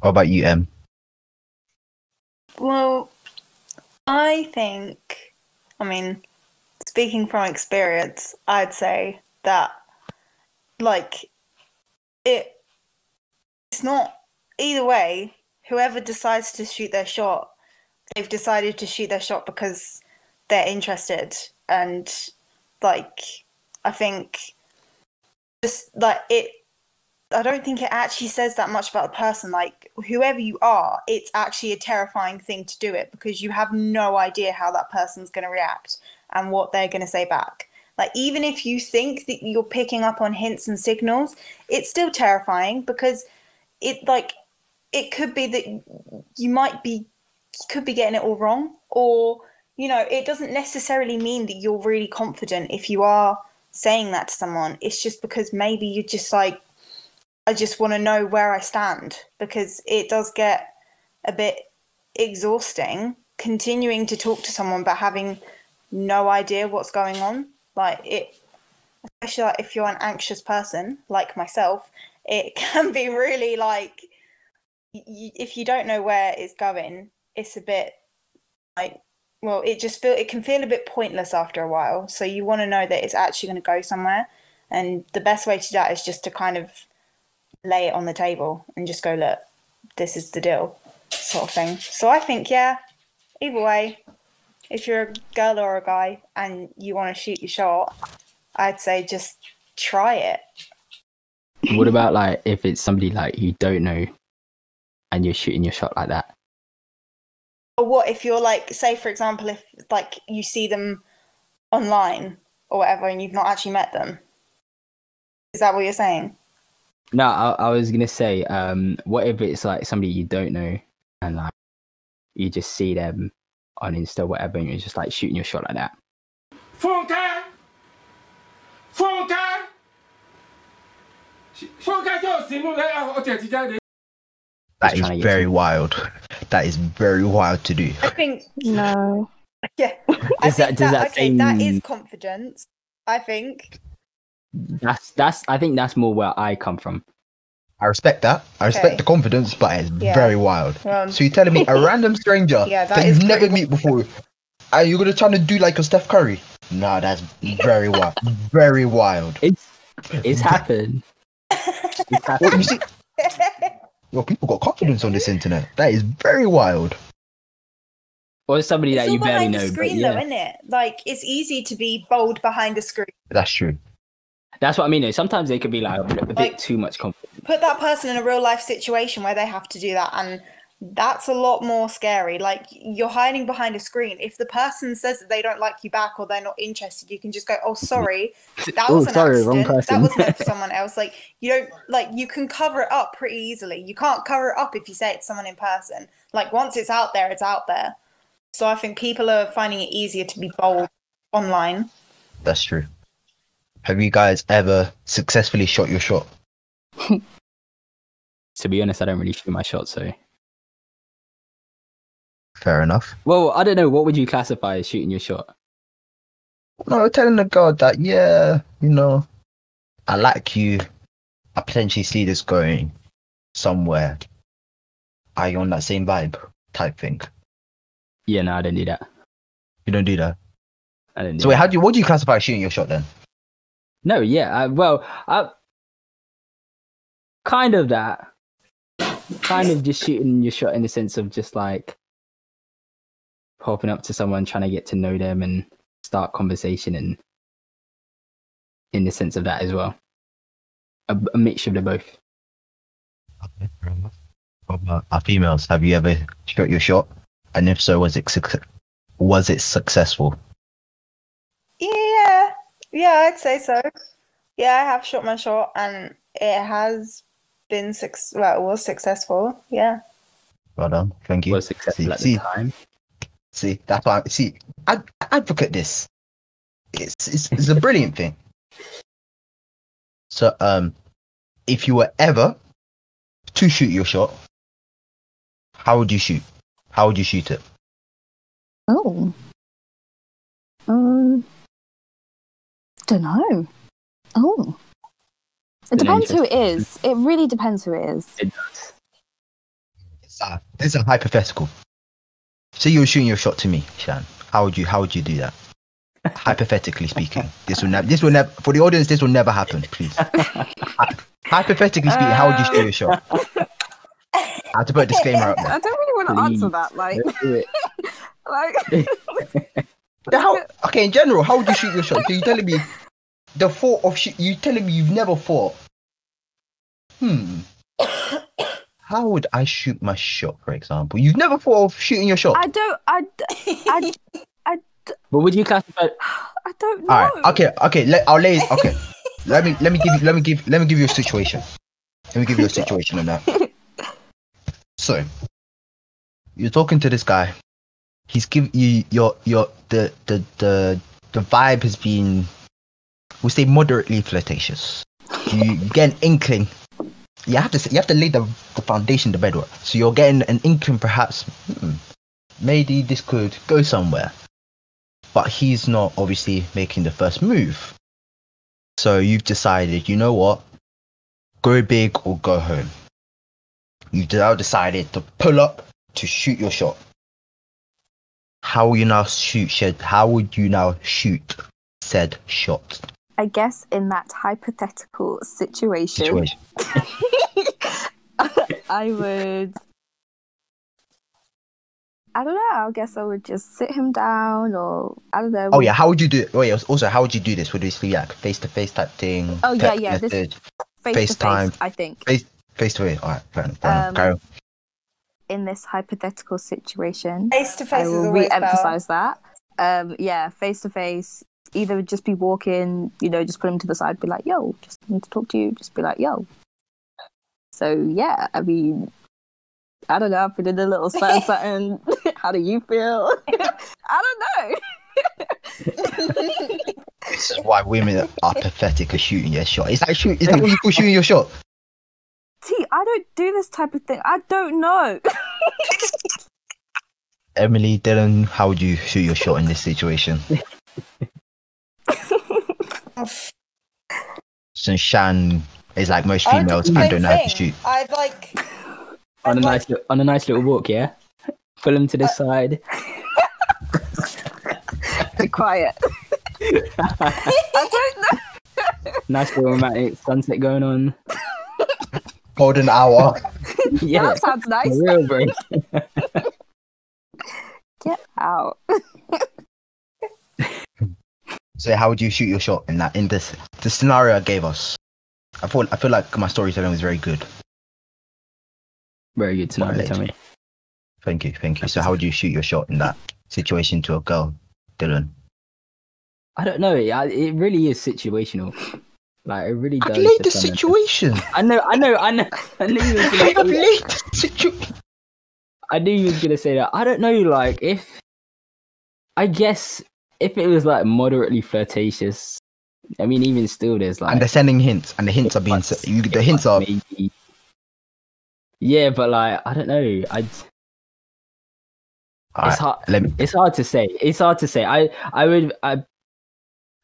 What about you, M? Well, I think, I mean, speaking from experience, I'd say that, like, it, it's not either way. Whoever decides to shoot their shot, they've decided to shoot their shot because they're interested, and like, I think, just like it I don't think it actually says that much about the person. Like whoever you are, it's actually a terrifying thing to do it because you have no idea how that person's going to react and what they're going to say back. Like even if you think that you're picking up on hints and signals, it's still terrifying because it like it could be that you might be could be getting it all wrong or you know, it doesn't necessarily mean that you're really confident if you are saying that to someone. It's just because maybe you're just like I just want to know where I stand because it does get a bit exhausting continuing to talk to someone but having no idea what's going on. Like it, especially like if you're an anxious person like myself, it can be really like y- if you don't know where it's going, it's a bit like well, it just feel it can feel a bit pointless after a while. So you want to know that it's actually going to go somewhere, and the best way to do that is just to kind of lay it on the table and just go, look, this is the deal, sort of thing. So I think, yeah, either way, if you're a girl or a guy and you want to shoot your shot, I'd say just try it. What about like if it's somebody like you don't know and you're shooting your shot like that? Or what if you're like, say, for example, if like you see them online or whatever and you've not actually met them? Is that what you're saying? No, I, I was gonna say, um, what if it's like somebody you don't know and like you just see them on Insta or whatever and you're just like shooting your shot like that? Tiẹ̀ ti jáde. That Just is trying to very wild. That is very wild to do. I think No. Yeah. I Does that- think does that okay, that seem- is confidence. I think. That's that's I think that's more where I come from. I respect that. I respect Okay. the confidence, but it's Yeah. very wild. Um, So you're telling me a random stranger Yeah, that that, is you've never pretty met before, are you gonna try to do like a Steph Curry? No, that's very wild. Very wild. It's it's happened. It's Well, you see, well, people got confidence on this internet. That is very wild. Or somebody it's that all you barely know. behind know. the But screen, yeah. though, isn't it? Like it's easy to be bold behind a screen. That's true. That's what I mean. Though. Sometimes they could be like a bit, Like- too much confidence. Put that person in a real life situation where they have to do that, and that's a lot more scary. Like you're hiding behind a screen. If the person says that they don't like you back or they're not interested, you can just go, "Oh, sorry, that was an sorry, wrong accident. That was meant for someone else." Like you don't like you can cover it up pretty easily. You can't cover it up if you say it to someone in person. Like once it's out there, it's out there. So I think people are finding it easier to be bold online. That's true. Have you guys ever successfully shot your shot? To be honest, I don't really shoot my shot. So, Fair enough. well, I don't know. What would you classify as shooting your shot? No, telling the girl that, yeah, you know, I like you. I potentially see this going somewhere. Are you on that same vibe type thing? Yeah, no, I don't do that. You don't do that. I don't do So wait, that. how do you what do you classify as shooting your shot then? No, yeah. I, well, I kind of that. Kind of just shooting your shot in the sense of just like popping up to someone, trying to get to know them and start conversation, and in the sense of that as well. A, a mixture of the both. Okay. What about our females? Have you ever shot your shot? And if so, was it suc- was it successful? Yeah, yeah, I'd say so. Yeah, I have shot my shot, and it has been suc- well, was successful. Yeah. Well done. Thank you. Was successful See- at see, the time. See, that's why. See, I, I advocate this. It's, it's it's a brilliant thing. So, um, if you were ever to shoot your shot, how would you shoot? How would you shoot it? Oh. Um. Don't know. Oh. It depends who it is. It really depends who it is. It does. It's a, this is a hypothetical. So you're shooting your shot to me, Shan. How would you how would you do that? Hypothetically speaking, this will never. This will never. For the audience, this will never happen. Please. Hy- Hypothetically speaking, how would you shoot your shot? I have to put a disclaimer up there. I don't really want to Please. answer that. Like, Let's do it. like The how, okay, in general, how would you shoot your shot? So you telling me the thought of shoot? You telling me you've never thought? Hmm. How would I shoot my shot? For example, you've never thought of shooting your shot. I don't. I. I. But would you classify? I don't know. All right. Okay. Okay. Let, I'll lay. Okay. let me let me give you let me give let me give you a situation. Let me give you a situation on that. So, you're talking to this guy. He's give you your your the the the the vibe has been, we'll say, moderately flirtatious. You get an inkling. You have to you have to lay the the foundation, the bedrock. So you're getting an inkling, perhaps. Hmm, maybe this could go somewhere but he's not obviously making the first move. So you've decided, you know what? Go big or go home. You've now decided to pull up to shoot your shot. How will you now shoot shed? How would you now shoot said shot I guess in that hypothetical situation, situation? I would. I don't know. I guess I would just sit him down, or I don't know. Oh yeah, how would you do it? Oh yeah, also how would you do this? Would this be like face to face type thing? Oh, yeah, yeah, this- face to FaceTime. face. I think face face to face. All right, fair enough. Fair. Um. In this hypothetical situation, Face to I face is will re-emphasize that. Um, yeah, face to face. Either just be walking, you know, just put him to the side, be like, "Yo, just need to talk to you." Just be like, "Yo." So yeah, I mean, I don't know. I put in a little something. something. How do you feel? I don't know. This is why women are pathetic at shooting their shot. Is that shoot? Is that what you call shooting your shot? T, I don't do this type of thing. I don't know. Emily, Dillon, how would you shoot your shot in this situation? Since Shan is like most I would do females the and same don't know how to thing. shoot. I'd like. on a I'd nice li- on a nice little walk, yeah. Pull him to the uh, side. be quiet. I don't know. Nice little romantic sunset going on. Golden hour. Yeah, That sounds nice. real, bro. Get out. So how would you shoot your shot in that in this the scenario I gave us? I thought I feel like my storytelling was very good. Very good to know. Well, Tell me. Thank you, thank you. So how would you shoot your shot in that situation to a girl, Dillon? I don't know. It, it really is situational. Like it really does. I've laid the situation. I know. I know. I know. I knew you was gonna I've say that. laid the situation. I knew you was gonna say that. I don't know. Like if I guess if it was like moderately flirtatious. I mean, even still, there's like And they're sending hints, and the hints are being Like, se- the hints are maybe. Yeah, but like I don't know. I All it's right, hard. me It's hard to say. It's hard to say. I I would. I.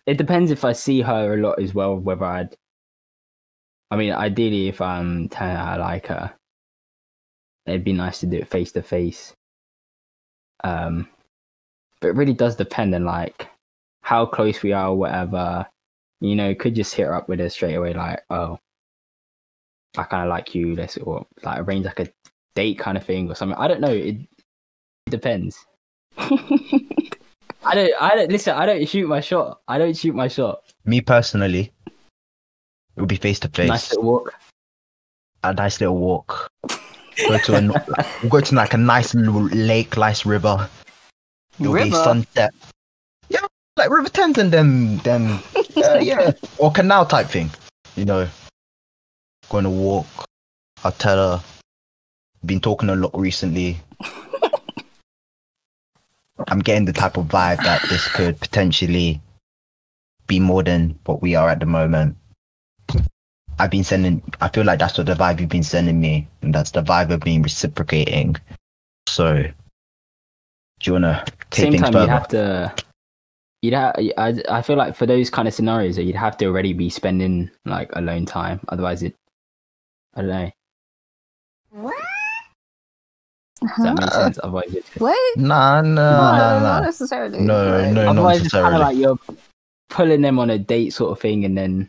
It depends if I see her a lot as well. Whether I'd. I mean, ideally, if I'm telling her I like her, it'd be nice to do it face to face. Um, but it really does depend on like how close we are, or whatever. You know, could just hit her up with it straight away, like, oh, I kind of like you. Let's or like arrange like a date kind of thing or something. I don't know. It, it depends. I don't. I don't listen. I don't shoot my shot. I don't shoot my shot. me personally, it would be face to face. Nice little walk. a nice little walk. Go to a we'll go to like a nice little lake, nice river. It'll be sunset. Yeah, like River Thames and them, them, uh, yeah, or canal type thing. You know, going to walk, I'll tell her. Been talking a lot recently. I'm getting the type of vibe that this could potentially be more than what we are at the moment. I've been sending. I feel like that's what the vibe you've been sending me, and that's the vibe of being reciprocating. So, do you wanna take Same things time, further? you'd have to. You'd have. I. I feel like for those kind of scenarios, you'd have to already be spending like alone time. Otherwise, it. I don't know. Does that make sense? Otherwise, it's, Wait, Nah, no, nah, nah, not nah. necessarily. No, Like, no, not otherwise it's kind of like you're pulling them on a date sort of thing, and then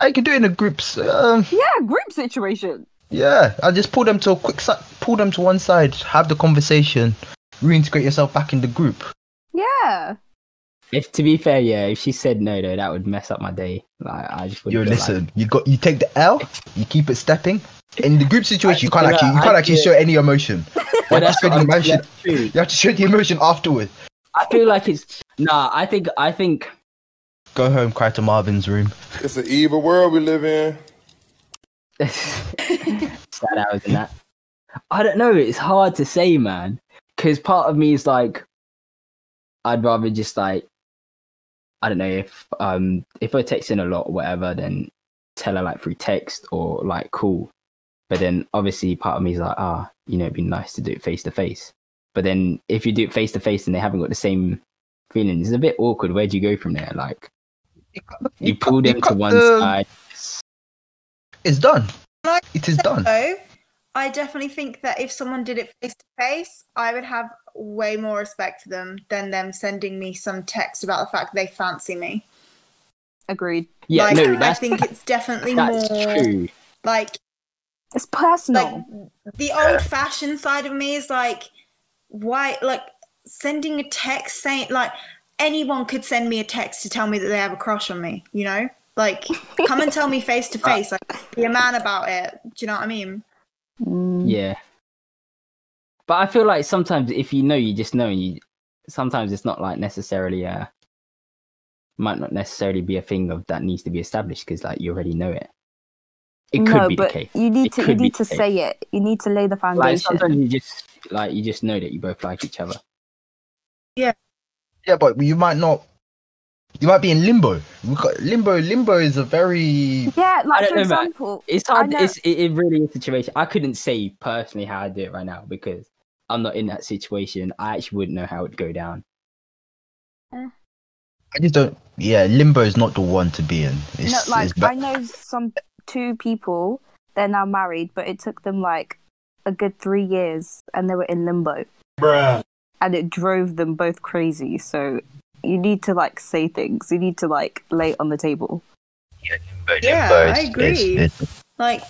I can do it in a groups. Um, Yeah, group situation. yeah, I just pull them to a quick side, pull them to one side, have the conversation, reintegrate yourself back in the group. Yeah. if to be fair, yeah, if she said no, though, that would mess up my day. Like I just would. Yo, feel like- listen, you got you take the L, you keep it stepping. In the group situation, you can't Yeah, actually you can't I actually show any emotion. You have to that's show the emotion. that's. You have to show the emotion afterwards. I feel like it's nah. I think I think Go home, cry to Marvin's room. It's an evil world we live in. sad hours in that. I don't know. It's hard to say, man. Because part of me is like, I'd rather just like, I don't know if um if I text in a lot or whatever, then tell her like through text or like cool. But then obviously part of me is like, ah, you know, it'd be nice to do it face to face. But then if you do it face to face and they haven't got the same feelings, it's a bit awkward. Where do you go from there? Like you, cut- pull them to one the- side. It's done. Like It is done. So, I definitely think that if someone did it face to face, I would have way more respect for them than them sending me some text about the fact they fancy me. Agreed. Yeah, like, no, I that's think it's definitely that's more true. like It's personal. like the old fashioned side of me is like why like sending a text saying like anyone could send me a text to tell me that they have a crush on me you know like come and tell me face to face like be a man about it do you know what i mean Mm. Yeah. But I feel like sometimes if you know, you just know. And you sometimes it's not like necessarily uh might not necessarily be a thing of that needs to be established because like you already know it. It could no, be the but case. you need It to you need to the case. say it. You need to lay the Like foundation. sometimes you just like you just know that you both like each other. Yeah, Yeah, but you might not. You might be in limbo. Limbo, limbo is a very. yeah, like don't for know, man. example, It's I hard. know- It's it, it really is a situation. I couldn't say personally how I do it right now because I'm not in that situation. I actually wouldn't know how it would go down. Eh. I just don't. Yeah, limbo is not the one to be in. It's, no, like it's ba- I know some two people. They're now married, but it took them like a good three years, and they were in limbo, Bruh. and it drove them both crazy. So you need to like say things. You need to like lay it on the table. limbo, Yeah, limbo I agree. it's- it's- like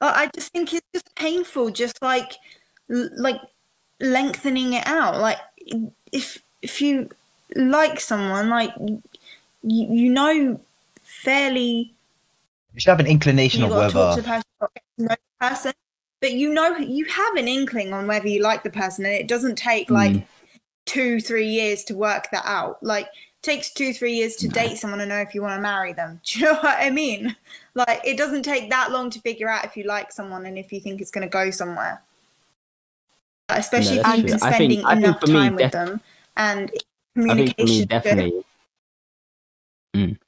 I I just think it's just painful just like l- like lengthening it out like if if you like someone like you, you know fairly you should have an inclination you of to talk to the person, get know the person but you know you have an inkling on whether you like the person and it doesn't take like Mm. two three years to work that out like it takes two three years to date someone and know if you want to marry them do you know what i mean like it doesn't take that long to figure out if you like someone and if you think it's going to go somewhere especially that's if you've been spending think enough for me, time with def- them and communication. I think for me definitely. Mm.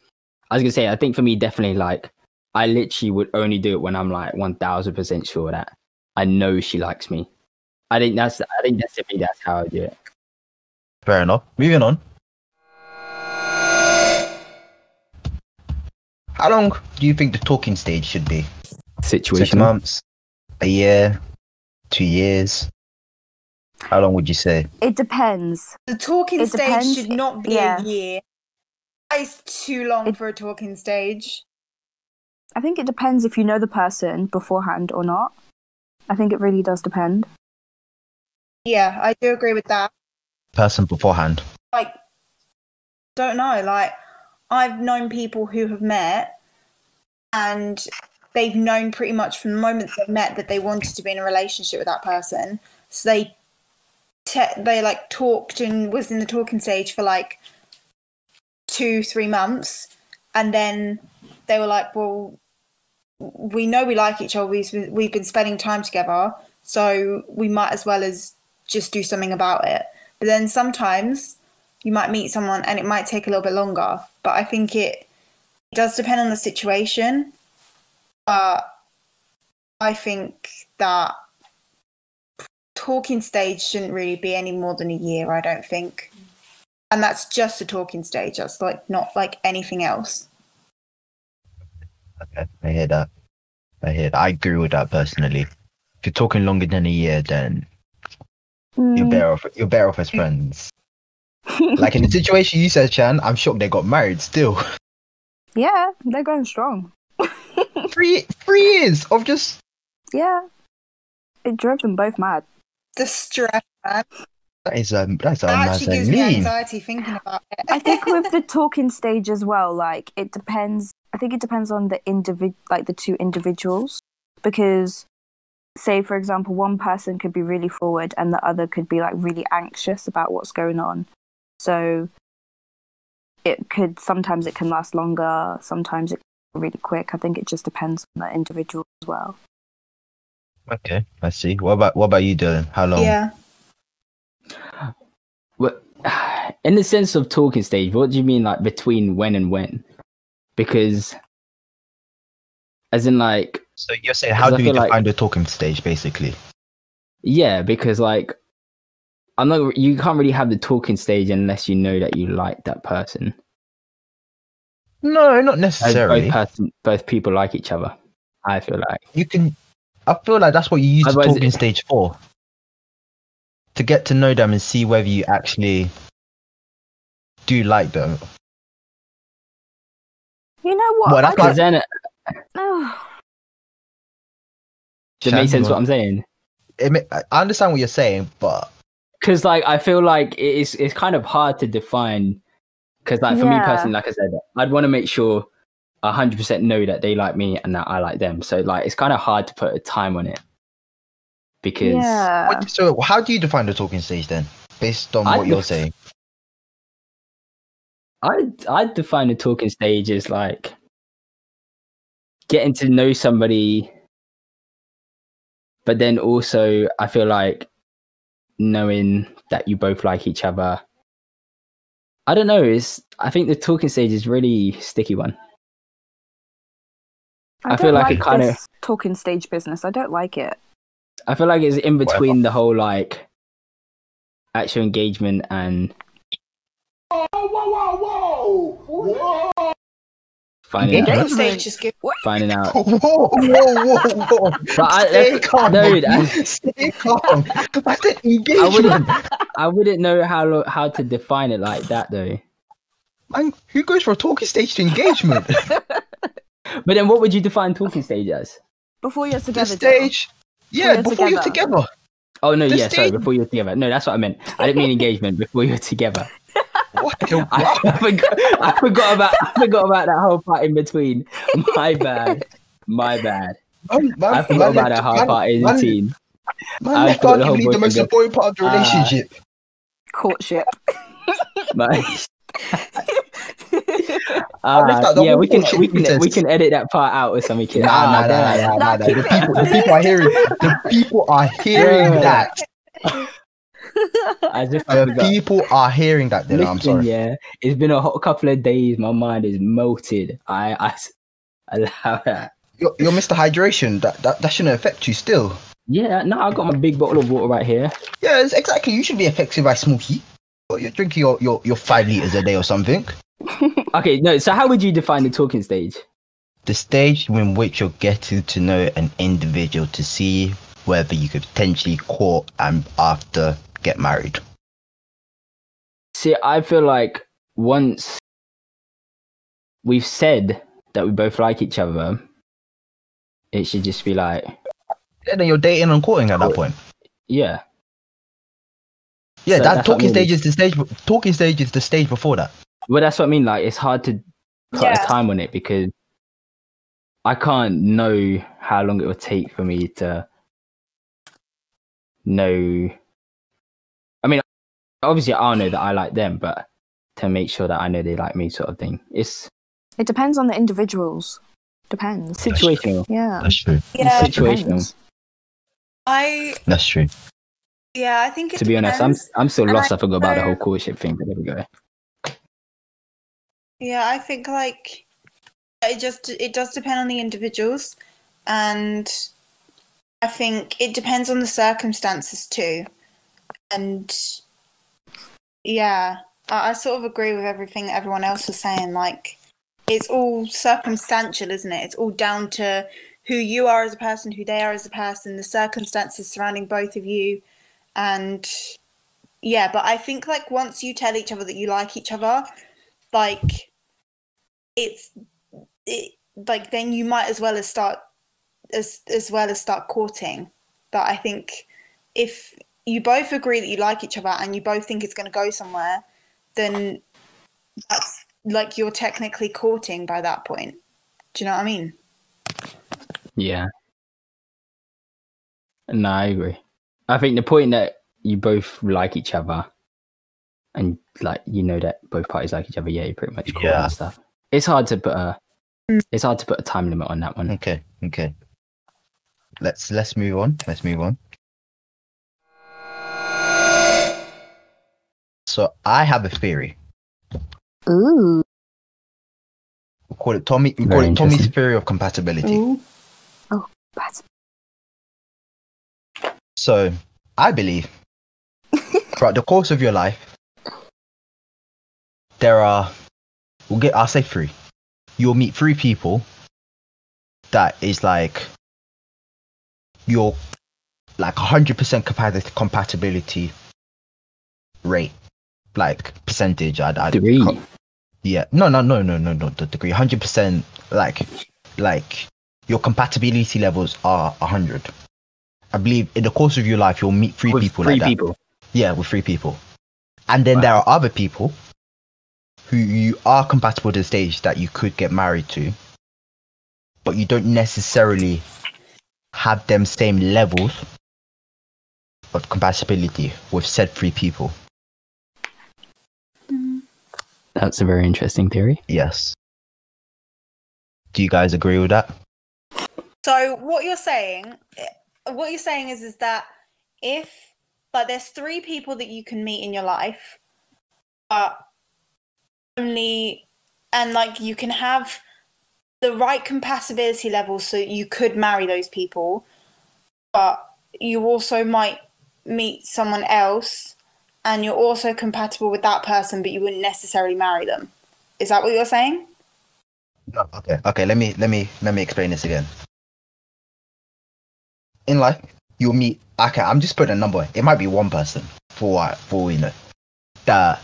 I was gonna say, I think for me definitely like I literally would only do it when I'm like one thousand percent sure that I know she likes me. I think that's I think that's for me that's how I do it. Fair enough. Moving on. How long do you think the talking stage should be? Six Situation. months, a year, two years. How long would you say? It depends. The talking It stage depends, should not be yeah. a year. That is too long It- for a talking stage. I think it depends if you know the person beforehand or not. I think it really does depend. Yeah, I do agree with that. Person beforehand. Like, don't know. Like, I've known people who have met and they've known pretty much from the moment they met that they wanted to be in a relationship with that person. So they, te- they like talked and was in the talking stage for like two, three months, and then they were like, "Well, we know we like each other. We've been, we've been spending time together, so we might as well as just do something about it. But then sometimes you might meet someone and it might take a little bit longer. But I think it, it does depend on the situation. But I think that talking stage shouldn't really be any more than a year. I don't think, and that's just a talking stage. That's like not like anything else. Okay, I hear that. I hear that. I agree with that personally. If you're talking longer than a year, then you're Mm. better off. You're better off as friends. like in the situation you said, Shan, I'm shocked they got married still. yeah, they're going strong. three three years of just Yeah, it drove them both mad. The stress man. that is um that's a That actually gives and me anxiety thinking about it. I think with the talking stage as well, like it depends. I think it depends on the individ, like the two individuals, because say for example, one person could be really forward and the other could be like really anxious about what's going on. So it could sometimes it can last longer, sometimes it can be really quick. I think it just depends on the individual as well. Okay, I see. What about what about you, Dillon? How long? yeah. What, in the sense of talking stage, what do you mean like between when and when? Because, as in like, So you're saying how do you feel like- the talking stage, basically? yeah, because like, I'm not. You can't really have the talking stage unless you know that you like that person. No, not necessarily. both person, both people like each other. I feel like. you can. I feel like that's what you use the Otherwise talking it- stage for. To get to know them and see whether you actually do like them. You know what? Well, that's I Because don't then, know. does it make sense what I'm saying? It, ma- I I understand what you're saying, but because like I feel like it's it's kind of hard to define. Because like for me personally, like I said, I'd want to make sure hundred percent know that they like me and that I like them. So like it's kind of hard to put a time on it because Yeah. what, so how do you define the talking stage then, based on I what you're def- saying? I I define the talking stage as like getting to know somebody, but then also I feel like knowing that you both like each other. I don't know. It's I think the talking stage is really sticky one. I feel don't like it kinda- talking stage business. I don't like it. I feel like it's in Whatever. between the whole like actual engagement and Whoa, whoa, whoa, whoa! Whoa! finding out, stage just give finding out. Whoa, whoa, whoa, whoa! But I, Stay calm, dude. I, Stay calm. I said I wouldn't, I wouldn't know how how to define it like that though. Man, who goes for a talking stage to engagement? But then, what would you define talking stage as? Before you're together, Joe. stage. Yeah, you're before you're together. together. Oh no, The yeah, sorry, before you're together. No, that's what I meant. I didn't mean engagement. Before you're together. What I, I forgot. I forgot about. I forgot about that whole part in between. My bad. My bad. Man, man, I forgot man about that whole part in between. Man I left thought the whole arguably the most boyfriend important part of the Ah. relationship. courtship. My, left out the yeah, we can we can process. we can edit that part out or something. Nah, Ah, nah, nah, damn. nah, nah, nah, Nah, The people, the people are hearing. The people are hearing that. I just people are hearing that. Then I'm sorry. yeah, it's been a hot couple of days. My mind is melted. I I s- allow that. You're, you're Mr. Hydration. That, that that shouldn't affect you still. Yeah, no, I got my big bottle of water right here. Yeah, it's exactly. You should be affected by smoky. You're drinking your, your, your five liters a day or something. Okay, no. So how would you define the talking stage? The stage in which you're getting to know an individual to see whether you could potentially court and after get married. See, I feel like once we've said that we both like each other, it should just be like, Yeah, then you're dating and courting at that point. yeah, Yeah, So that that's talking mean. stage is the stage. Talking stage is the stage before that. Well, that's what I mean. Like, it's hard to put Yeah. a time on it because I can't know how long it would take for me to know. I mean, obviously, I'll know that I like them, but to make sure that I know they like me, sort of thing. It's It depends on the individuals. Depends. Situational. Yeah. That's true. Yeah, It Situational. depends. I That's true. yeah, I think it To be honest, I'm. I'm still And lost. I I forgot about the whole courtship thing, but there we go. Yeah, I think like it just it does depend on the individuals, and I think it depends on the circumstances too. And yeah, I, I sort of agree with everything that everyone else was saying. Like, it's all circumstantial, isn't it? It's all down to who you are as a person, who they are as a person, the circumstances surrounding both of you, and yeah. But I think like once you tell each other that you like each other, like it's it like then you might as well as start as as well as start courting but i think if you both agree that you like each other and you both think it's going to go somewhere then that's like you're technically courting by that point do you know what i mean Yeah. No, I agree. I think the point that you both like each other and like you know that both parties like each other, yeah, you pretty much cool Yeah. and stuff. It's hard to put a Mm. it's hard to put a time limit on that one. Okay, okay. Let's let's move on. Let's move on. So I have a theory. Ooh. We call it Tomi. We call it Tomi's theory of compatibility. That's oh, So I believe throughout the course of your life, there are we'll get I'll say three. You'll meet three people that is like your like hundred percent compatibility rate, like percentage. I'd, I'd Degree. co- yeah, no, no, no, no, no, no. the degree. Hundred percent, like, like your compatibility levels are hundred. I believe in the course of your life, you'll meet three With people three like that. people. Yeah, with three people. And then Wow. there are other people who you are compatible to the stage that you could get married to, but you don't necessarily have them same levels of compatibility with said three people. That's a very interesting theory. Yes. Do you guys agree with that? So what you're saying, what you're saying is, is that if like there's three people that you can meet in your life, but only and like you can have the right compatibility level, so you could marry those people, but you also might meet someone else, and you're also compatible with that person, but you wouldn't necessarily marry them. Is that what you're saying? No. Okay. Okay. Let me let me let me explain this again. In life, you'll meet. Okay, I'm just putting a number. It might be one person for what for we know that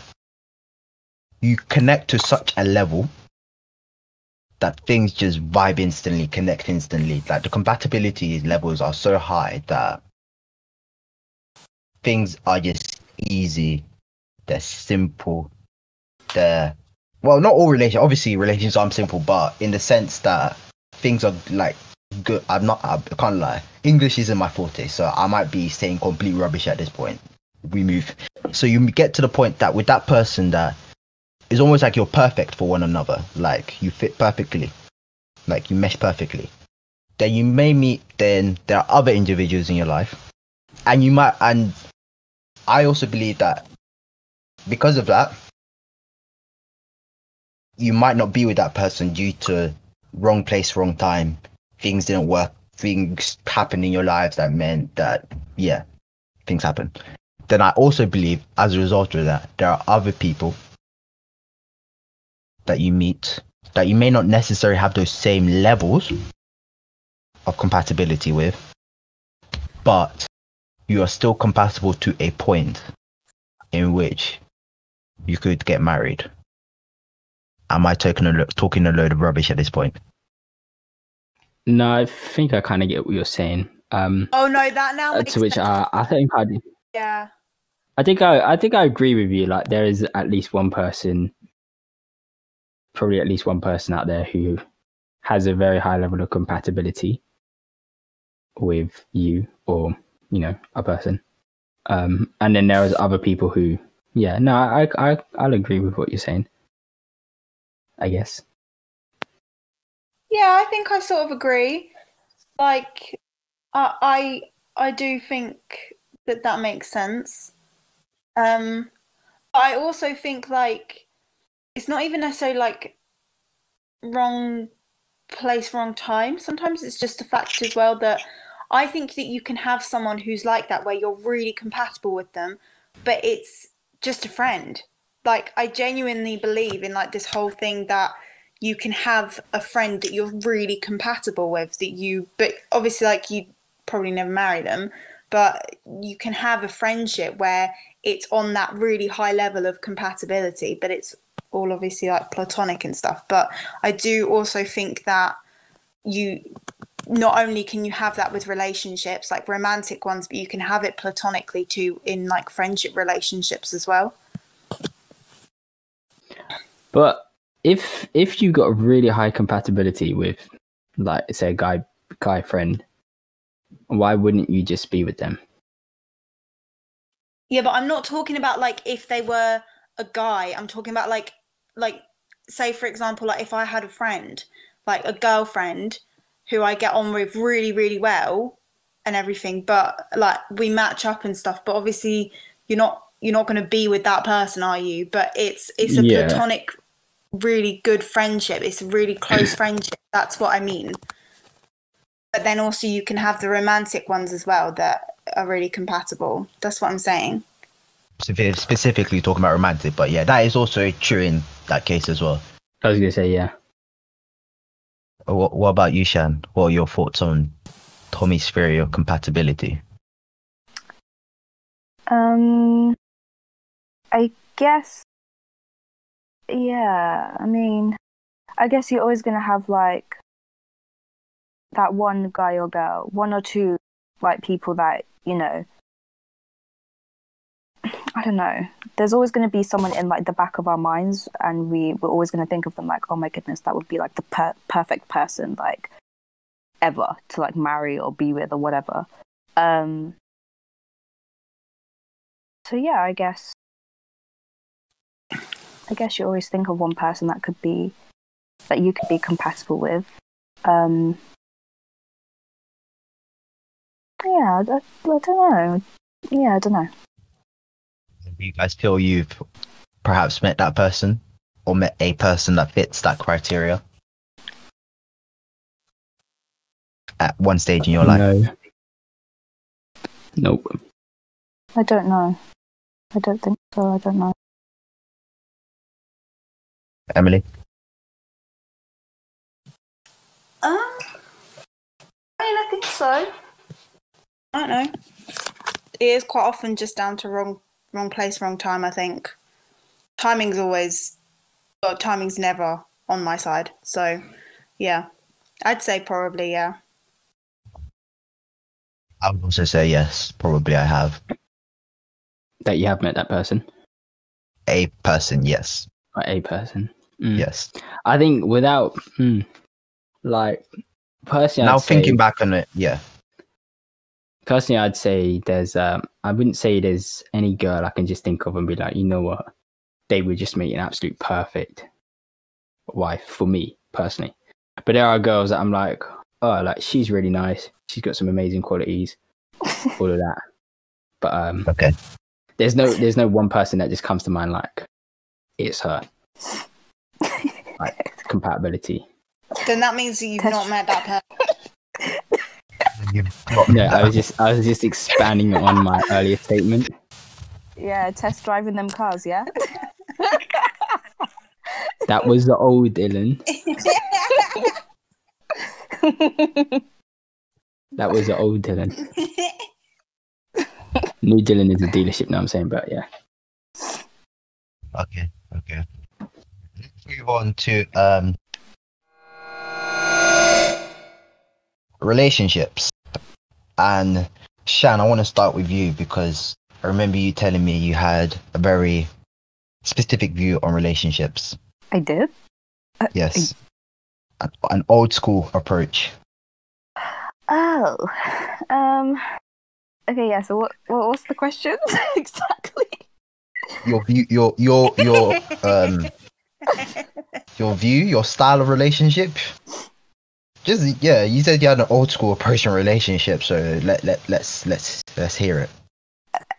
you connect to such a level that things just vibe instantly, connect instantly. Like the compatibility levels are so high that things are just easy. They're simple. They're well, not all relations. Obviously, relations aren't simple, but in the sense that things are like good. I'm not. I can't lie. English isn't my forte, so I might be saying complete rubbish at this point. We move. So you get to the point that with that person that it's almost like you're perfect for one another. Like you fit perfectly. Like you mesh perfectly. Then you may meet. Then there are other individuals in your life, and you might. And I also believe that because of that, you might not be with that person due to wrong place, wrong time. Things didn't work. Things happened in your lives that meant that, yeah, things happen. Then I also believe, as a result of that, there are other people that you meet that you may not necessarily have those same levels of compatibility with, but you are still compatible to a point in which you could get married. Am I talking a, lo- talking a load of rubbish at this point? No, I think I kind of get what you're saying. Um, Oh no, that now uh, makes to which sense. I, I think I, yeah. I think I, I think I agree with you. Like there is at least one person, probably at least one person out there who has a very high level of compatibility with you or you know a person. Um, and then there is other people who, yeah, no, I, I, I'll agree with what you're saying. I guess. Yeah, I think I sort of agree. Like, I I, I do think that that makes sense. Um, but I also think like it's not even necessarily like wrong place, wrong time. Sometimes it's just a fact as well that I think that you can have someone who's like that where you're really compatible with them, but it's just a friend. Like I genuinely believe in like this whole thing that you can have a friend that you're really compatible with that you but obviously like you probably never marry them but you can have a friendship where it's on that really high level of compatibility but it's all obviously like platonic and stuff but i do also think that you not only can you have that with relationships like romantic ones but you can have it platonically too in like friendship relationships as well But if if you got really high compatibility with, like, say, a guy guy friend, why wouldn't you just be with them? Yeah, but I'm not talking about like if they were a guy. I'm talking about like like say for example like if I had a friend, like a girlfriend who I get on with really really well and everything, but like we match up and stuff, but obviously you're not you're not going to be with that person, are you? But it's it's a Yeah. platonic really good friendship. It's a really close friendship. That's what I mean. But then also you can have the romantic ones as well that are really compatible. That's what I'm saying. Spe- Specifically talking about romantic, but yeah, that is also true in that case as well. I was gonna say yeah. What, what about you, Shan? What are your thoughts on Tomi's theory of compatibility? Um, I guess, yeah. I mean, I guess you're always gonna have like that one guy or girl, one or two like people that you know. I don't know. There's always going to be someone in like the back of our minds, and we we're always going to think of them like, oh my goodness, that would be like the per- perfect person, like ever to like marry or be with or whatever. Um, so yeah, I guess I guess you always think of one person that could be that you could be compatible with. Um yeah, I, I don't know. Yeah, I don't know. Do you guys feel you've perhaps met that person or met a person that fits that criteria at one stage in your life? No. Nope. I don't know. I don't think so. I don't know. Emily? Um, I mean, I think so. I don't know. It is quite often just down to wrong, wrong place, wrong time. I think timing's always, well, timing's never on my side. So, yeah, I'd say probably yeah. I would also say yes, probably I have. That you have met that person. A person, yes. A person. Mm. Yes. I think without hmm, like personally now I'd say, thinking back on it, yeah. Personally I'd say there's um I wouldn't say there's any girl I can just think of and be like, you know what? They would just make an absolute perfect wife for me, personally. But there are girls that I'm like, oh like she's really nice. She's got some amazing qualities, all of that. But um Okay. there's no there's no one person that just comes to mind like it's her. Like compatibility. Then that means that you've Test- not met that person. You've got No, I was just I was just expanding on my earlier statement. Yeah, test driving them cars, yeah? That was the old Dillon. That was the old Dillon. New Dillon is a dealership now I'm saying, but yeah. Okay, okay. Let's move on to um relationships. And Shan, I want to start with you because I remember you telling me you had a very specific view on relationships. I did. Yes. An, an old school approach. Oh. Um Okay, yeah, so what, what what's the question exactly? Your view your your your um your view, your style of relationship. Just yeah, you said you had an old school approach in relationship, so let let let's let's let's hear it.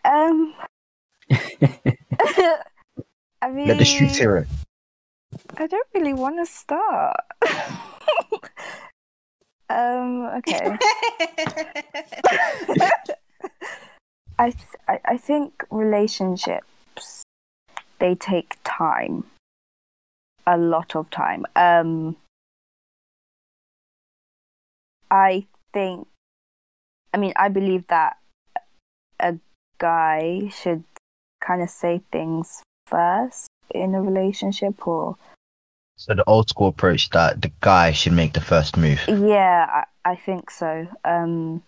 Um, I mean, Let the streets hear it. I don't really want to start. um, okay. I, th- I I think relationships they take time, a lot of time. Um, I think, I mean, I believe that a guy should kind of say things first in a relationship, or So the old school approach that the guy should make the first move. yeah, I, I think so. Um,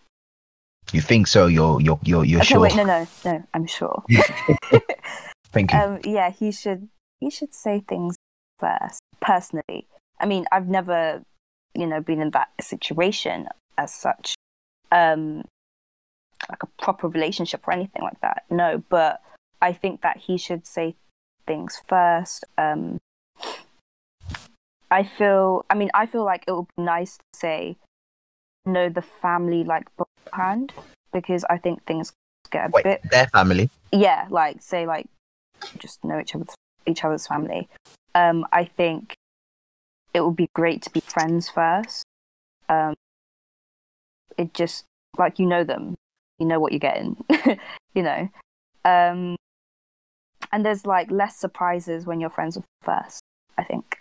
You think so? You're you're you're you're okay, sure? wait, no, no, no, I'm sure. Thank you. um yeah he should he should say things first personally i mean i've never you know been in that situation as such um like a proper relationship or anything like that no but i think that he should say things first um i feel i mean i feel like it would be nice to say know the family like beforehand because i think things get a Wait, bit their family. yeah, like say like just know each other's each other's family. Um, I think it would be great to be friends first. Um, it just like you know them, you know what you're getting, you know. Um, and there's like less surprises when you're friends with first. I think.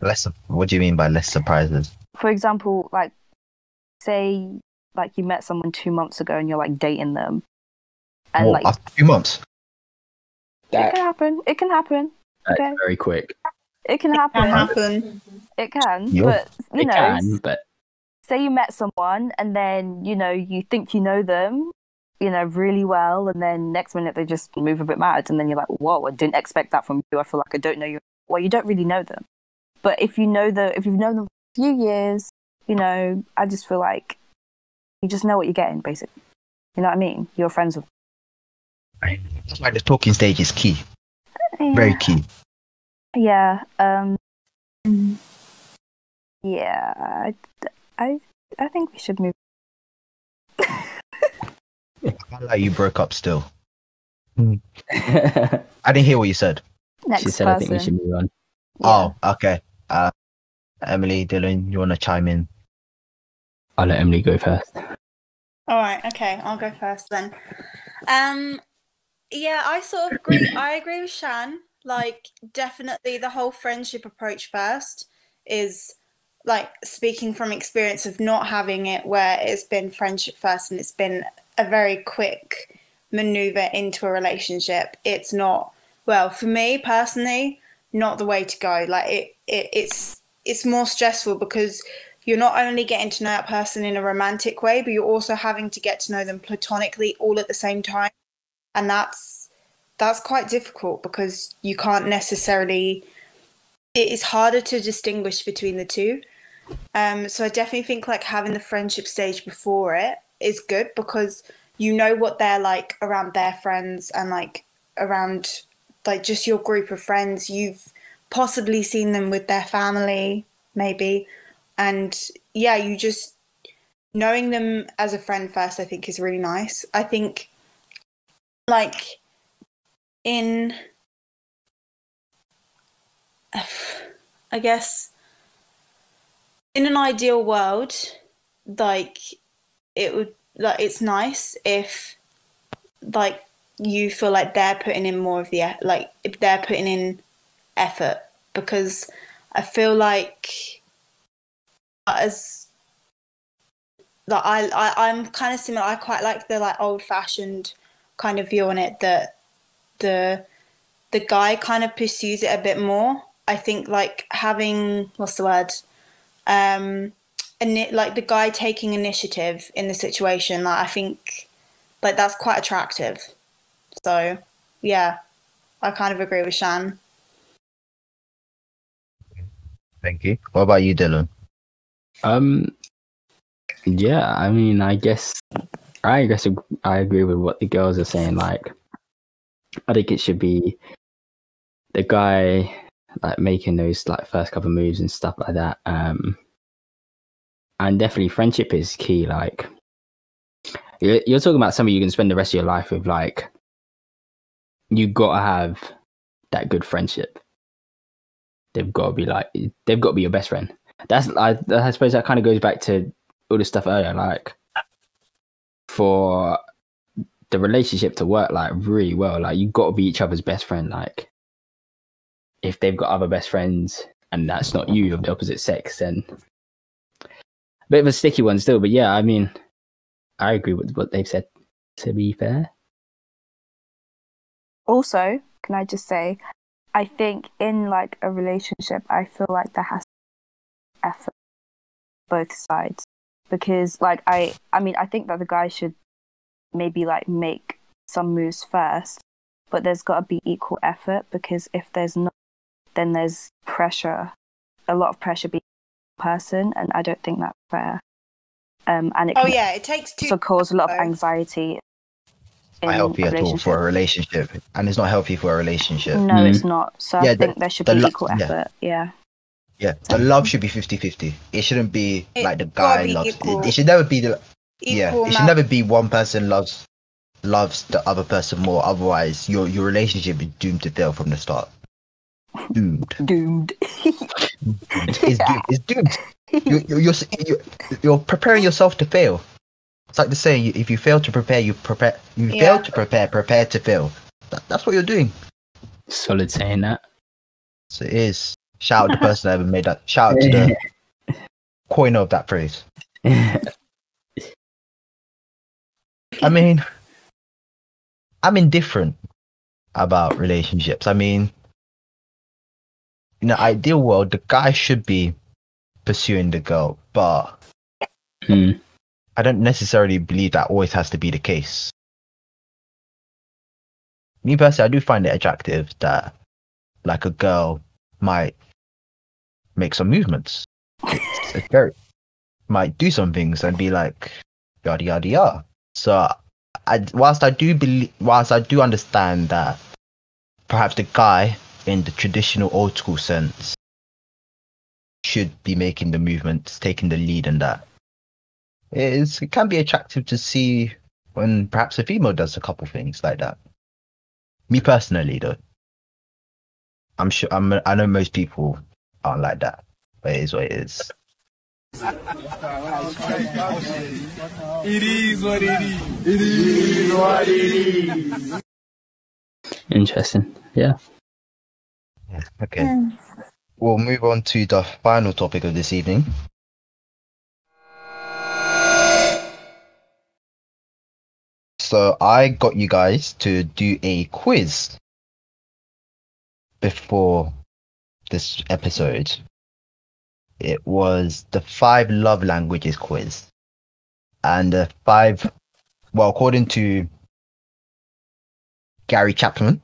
Less. of- What do you mean by less surprises? For example, like say like you met someone two months ago and you're like dating them, and What, like after two months. it can happen. It can happen. that's okay. very quick. It can happen. Can happen. It can, Yeah. but you It know, can, but say you met someone and then you know you think you know them, you know, really well, and then next minute they just move a bit mad, and then you're like, "Whoa, I didn't expect that from you. I feel like I don't know you." Well, you don't really know them, but if you know the, if you've known them for a few years, you know, I just feel like you just know what you're getting, basically. You know what I mean? You're friends with. That's why the talking stage is key. Very key. Yeah. Um. Yeah. I, I, I think we should move. I feel like you broke up still. I didn't hear what you said. Next said, person. "I think we should move on." Oh, okay. Uh, Emily, Dillon, you want to chime in? I'll let Emily go first. All right, okay, I'll go first then. Um, yeah, I sort of agree. I agree with Shan. Like, definitely, the whole friendship approach first is like speaking from experience of not having it where it's been friendship first and it's been a very quick maneuver into a relationship. It's not well for me personally, not the way to go. Like it, it it's it's more stressful because you're not only getting to know that person in a romantic way, but you're also having to get to know them platonically all at the same time. And that's that's quite difficult because you can't necessarily it is harder to distinguish between the two. Um, so I definitely think like having the friendship stage before it is good because you know what they're like around their friends and like around like just your group of friends. You've possibly seen them with their family, maybe and yeah you just knowing them as a friend first i think is really nice i think like in i guess in an ideal world like it would like it's nice if like you feel like they're putting in more of the like if they're putting in effort because i feel like as like I, I I'm kind of similar. I quite like the like old fashioned kind of view on it that the the guy kind of pursues it a bit more. I think like having what's the word, um, and like the guy taking initiative in the situation. Like I think like that's quite attractive. So yeah, I kind of agree with Shan. Thank you. What about you, Dillon? Um, yeah, I mean, I guess I guess I agree with what the girls are saying. Like, I think it should be the guy like making those like first couple moves and stuff like that. Um, and definitely friendship is key. Like you're, you're talking about somebody you can spend the rest of your life with. Like you got to have that good friendship. They've got to be like they've got to be your best friend. That's I, I suppose that kind of goes back to all the stuff earlier. Like for the relationship to work like really well, like you got to be each other's best friend. Like if they've got other best friends and that's not you of the opposite sex, then a bit of a sticky one still. But yeah, I mean, I agree with what they've said. To be fair, Also, can I just say, I think in like a relationship, I feel like there has to be effort both sides because like I I mean I think that the guy should maybe like make some moves first, but there's got to be equal effort because if there's not, then there's pressure, a lot of pressure being on the person, and I don't think that's fair. Um, and it Oh can yeah, it takes two. also cause a lot of anxiety. in not healthy at all for a relationship. relationship, and it's not healthy for a relationship. No, Mm. it's not. So I Yeah, the- think there should the be lo- equal yeah. effort. Yeah. Yeah, the love should be 50-50. It shouldn't be It like the guy loves. It, it should never be the yeah. Equal It should never be one person loves loves the other person more. Otherwise, your your relationship is doomed to fail from the start. Doomed. Doomed. It's doomed. It's doomed. You, you, you're, you're you're preparing yourself to fail. It's like the saying: if you fail to prepare, you prepare. You Yeah. fail to prepare, prepare to fail. That, that's what you're doing. solid saying that. So it is. Shout out to the person that ever made that. Shout out to the coiner of that phrase. I mean, I'm indifferent about relationships. I mean, in the ideal world, the guy should be pursuing the girl, but Hmm. I don't necessarily believe that always has to be the case. Me personally, I do find it attractive that, like, a girl might make some movements. It's, it's very might do some things and be like yada yada yada. So, I whilst I do believe, whilst I do understand that perhaps the guy in the traditional old school sense should be making the movements, taking the lead in that it is it can be attractive to see when perhaps a female does a couple things like that. Me personally, though, I'm sure I'm I know most people aren't like that, but it is what it is. It is what it is. It is what it is. Interesting. Yeah. Okay, we'll move on to the final topic of this evening. So I got you guys to do a quiz before this episode. It was the five love languages quiz. And the five, well, according to Gary Chapman,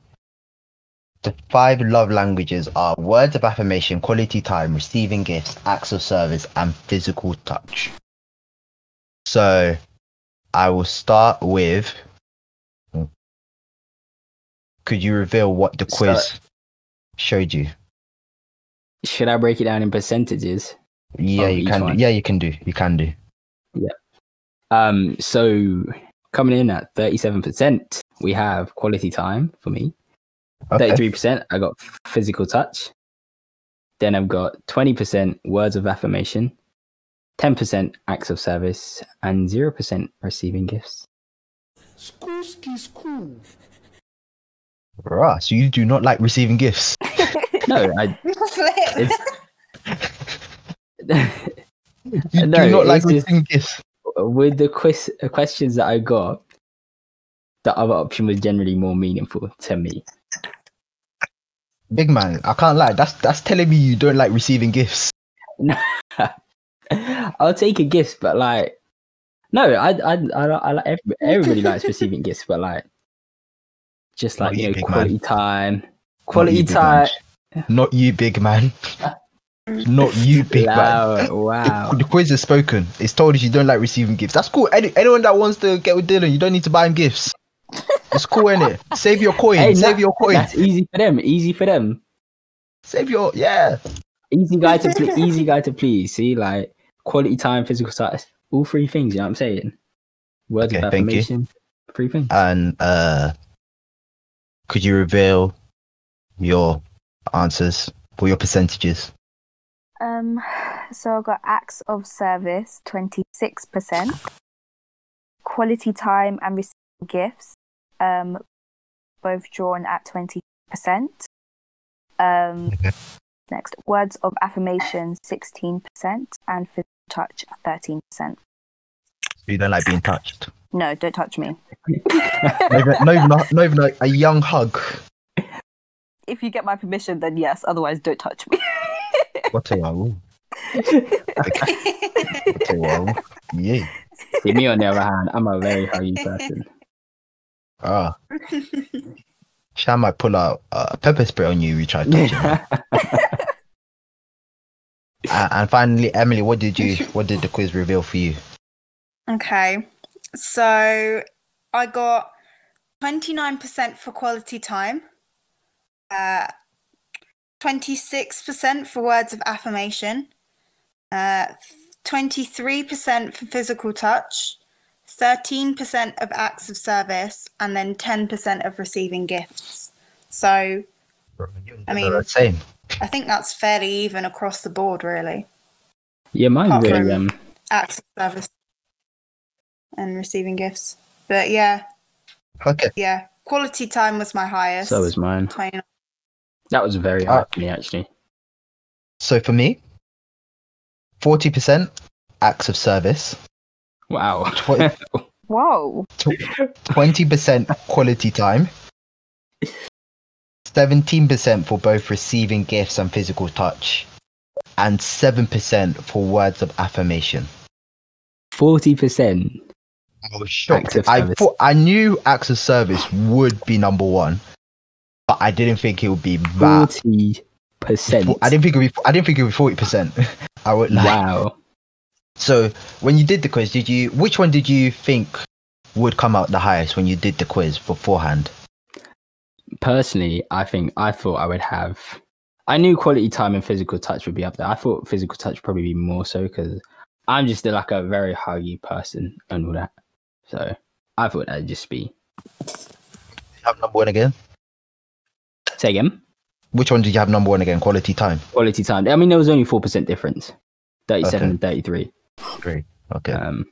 the five love languages are words of affirmation, quality time, receiving gifts, acts of service, and physical touch. So I will start with. Could you reveal what the quiz Start. showed you? Should I break it down in percentages? Yeah, you can. one. Do. Yeah, you can do. You can do. Yeah. Um, so coming in at thirty-seven percent, we have quality time for me. Okay. Thirty-three percent, I got physical touch. Then I've got twenty percent words of affirmation, ten percent acts of service, and zero percent receiving gifts. Skooski skoo. Right. So you do not like receiving gifts. No, I. You No, do not like just- receiving gifts. with the quiz uh, questions that I got, the other option was generally more meaningful to me. Big man, I can't lie. That's that's telling me you don't like receiving gifts. I'll take a gift, but like, no, I, I, I, I like every, everybody likes receiving gifts, but like, just like you, you know, quality time, quality you, time. Man. Not you, big man. Not you, big man. Wow, wow. The, the quiz is spoken. It's told us you don't like receiving gifts. That's cool. Any, anyone that wants to get with Dillon, you don't need to buy him gifts. It's cool, innit? Save your coin. Hey, Save that- your coin. That's easy for them. Easy for them. Save your yeah. Easy guy to ple- easy guy to please. See, like quality time, physical touch, all three things. You know what I'm saying? Words Okay, of affirmation, three things. And uh, could you reveal your answers or your percentages? Um, so I got acts of service, 26%. Quality time and receiving gifts, um, both drawn at 20%. Um, Okay. Next, words of affirmation, 16%, and physical touch, 13%. So You don't like being touched. No, don't touch me. no, even, not even, a, not even like a young hug. If you get my permission, then yes. Otherwise, don't touch me. What a wow. What a wow. Yeah. See, me on the other hand, I'm a very huggy person. Ah. Shan might pull out uh, pepper spray on you. if You try to touch him. Uh, and finally, Emily, what did you? What did the quiz reveal for you? Okay, so I got 29% for quality time, uh, 26% for words of affirmation, uh, 23% for physical touch, 13% of acts of service, and then 10% of receiving gifts. So I mean- same. I think that's fairly even across the board, really. yeah, mine's Apart really um. Acts of service and receiving gifts. But yeah, Okay. Yeah, quality time was my highest. So was mine. 29. That was very uh, hard for me actually. So for me, forty percent acts of service, Wow. Tw- Whoa. twenty percent quality time, seventeen percent for both receiving gifts and physical touch, and seven percent for words of affirmation. Forty percent. I was shocked. I thought I knew acts of service would be number one, but I didn't think it would be that. Forty percent. I didn't think it would be. I didn't think it would be forty percent. I would like. Wow. So when you did the quiz, did you? Which one did you think would come out the highest when you did the quiz beforehand? Personally, I think I thought I would have. I knew quality time and physical touch would be up there. I thought physical touch would probably be more so because I'm just like a very huggy person and all that. So I thought that'd just be. Have number one again. Say again. Which one did you have number one again? Quality time. Quality time. I mean, there was only four percent difference. Thirty-seven Okay. and thirty-three. Great. Okay, Um,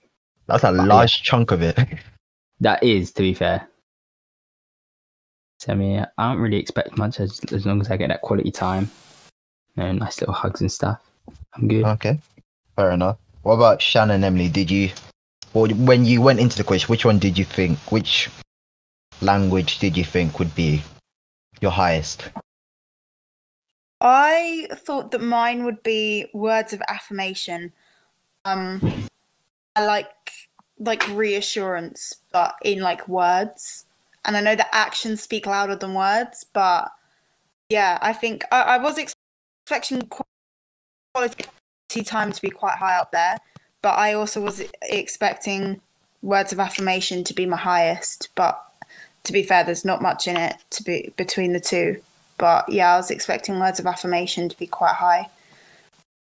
that's a large chunk of it. that is, to be fair. So I mean, I don't really expect much as as long as I get that quality time, know, nice little hugs and stuff. I'm good. okay, fair enough. What about Shannon Emily? Did you, or when you went into the quiz, which one did you think? Which language did you think would be your highest? I thought that mine would be words of affirmation. Um, I like like reassurance, but in like words. And I know that actions speak louder than words, but yeah, I think I, I was expecting qu- quality time to be quite high up there, but I also was expecting words of affirmation to be my highest. But to be fair, there's not much in it to be between the two. But yeah, I was expecting words of affirmation to be quite high,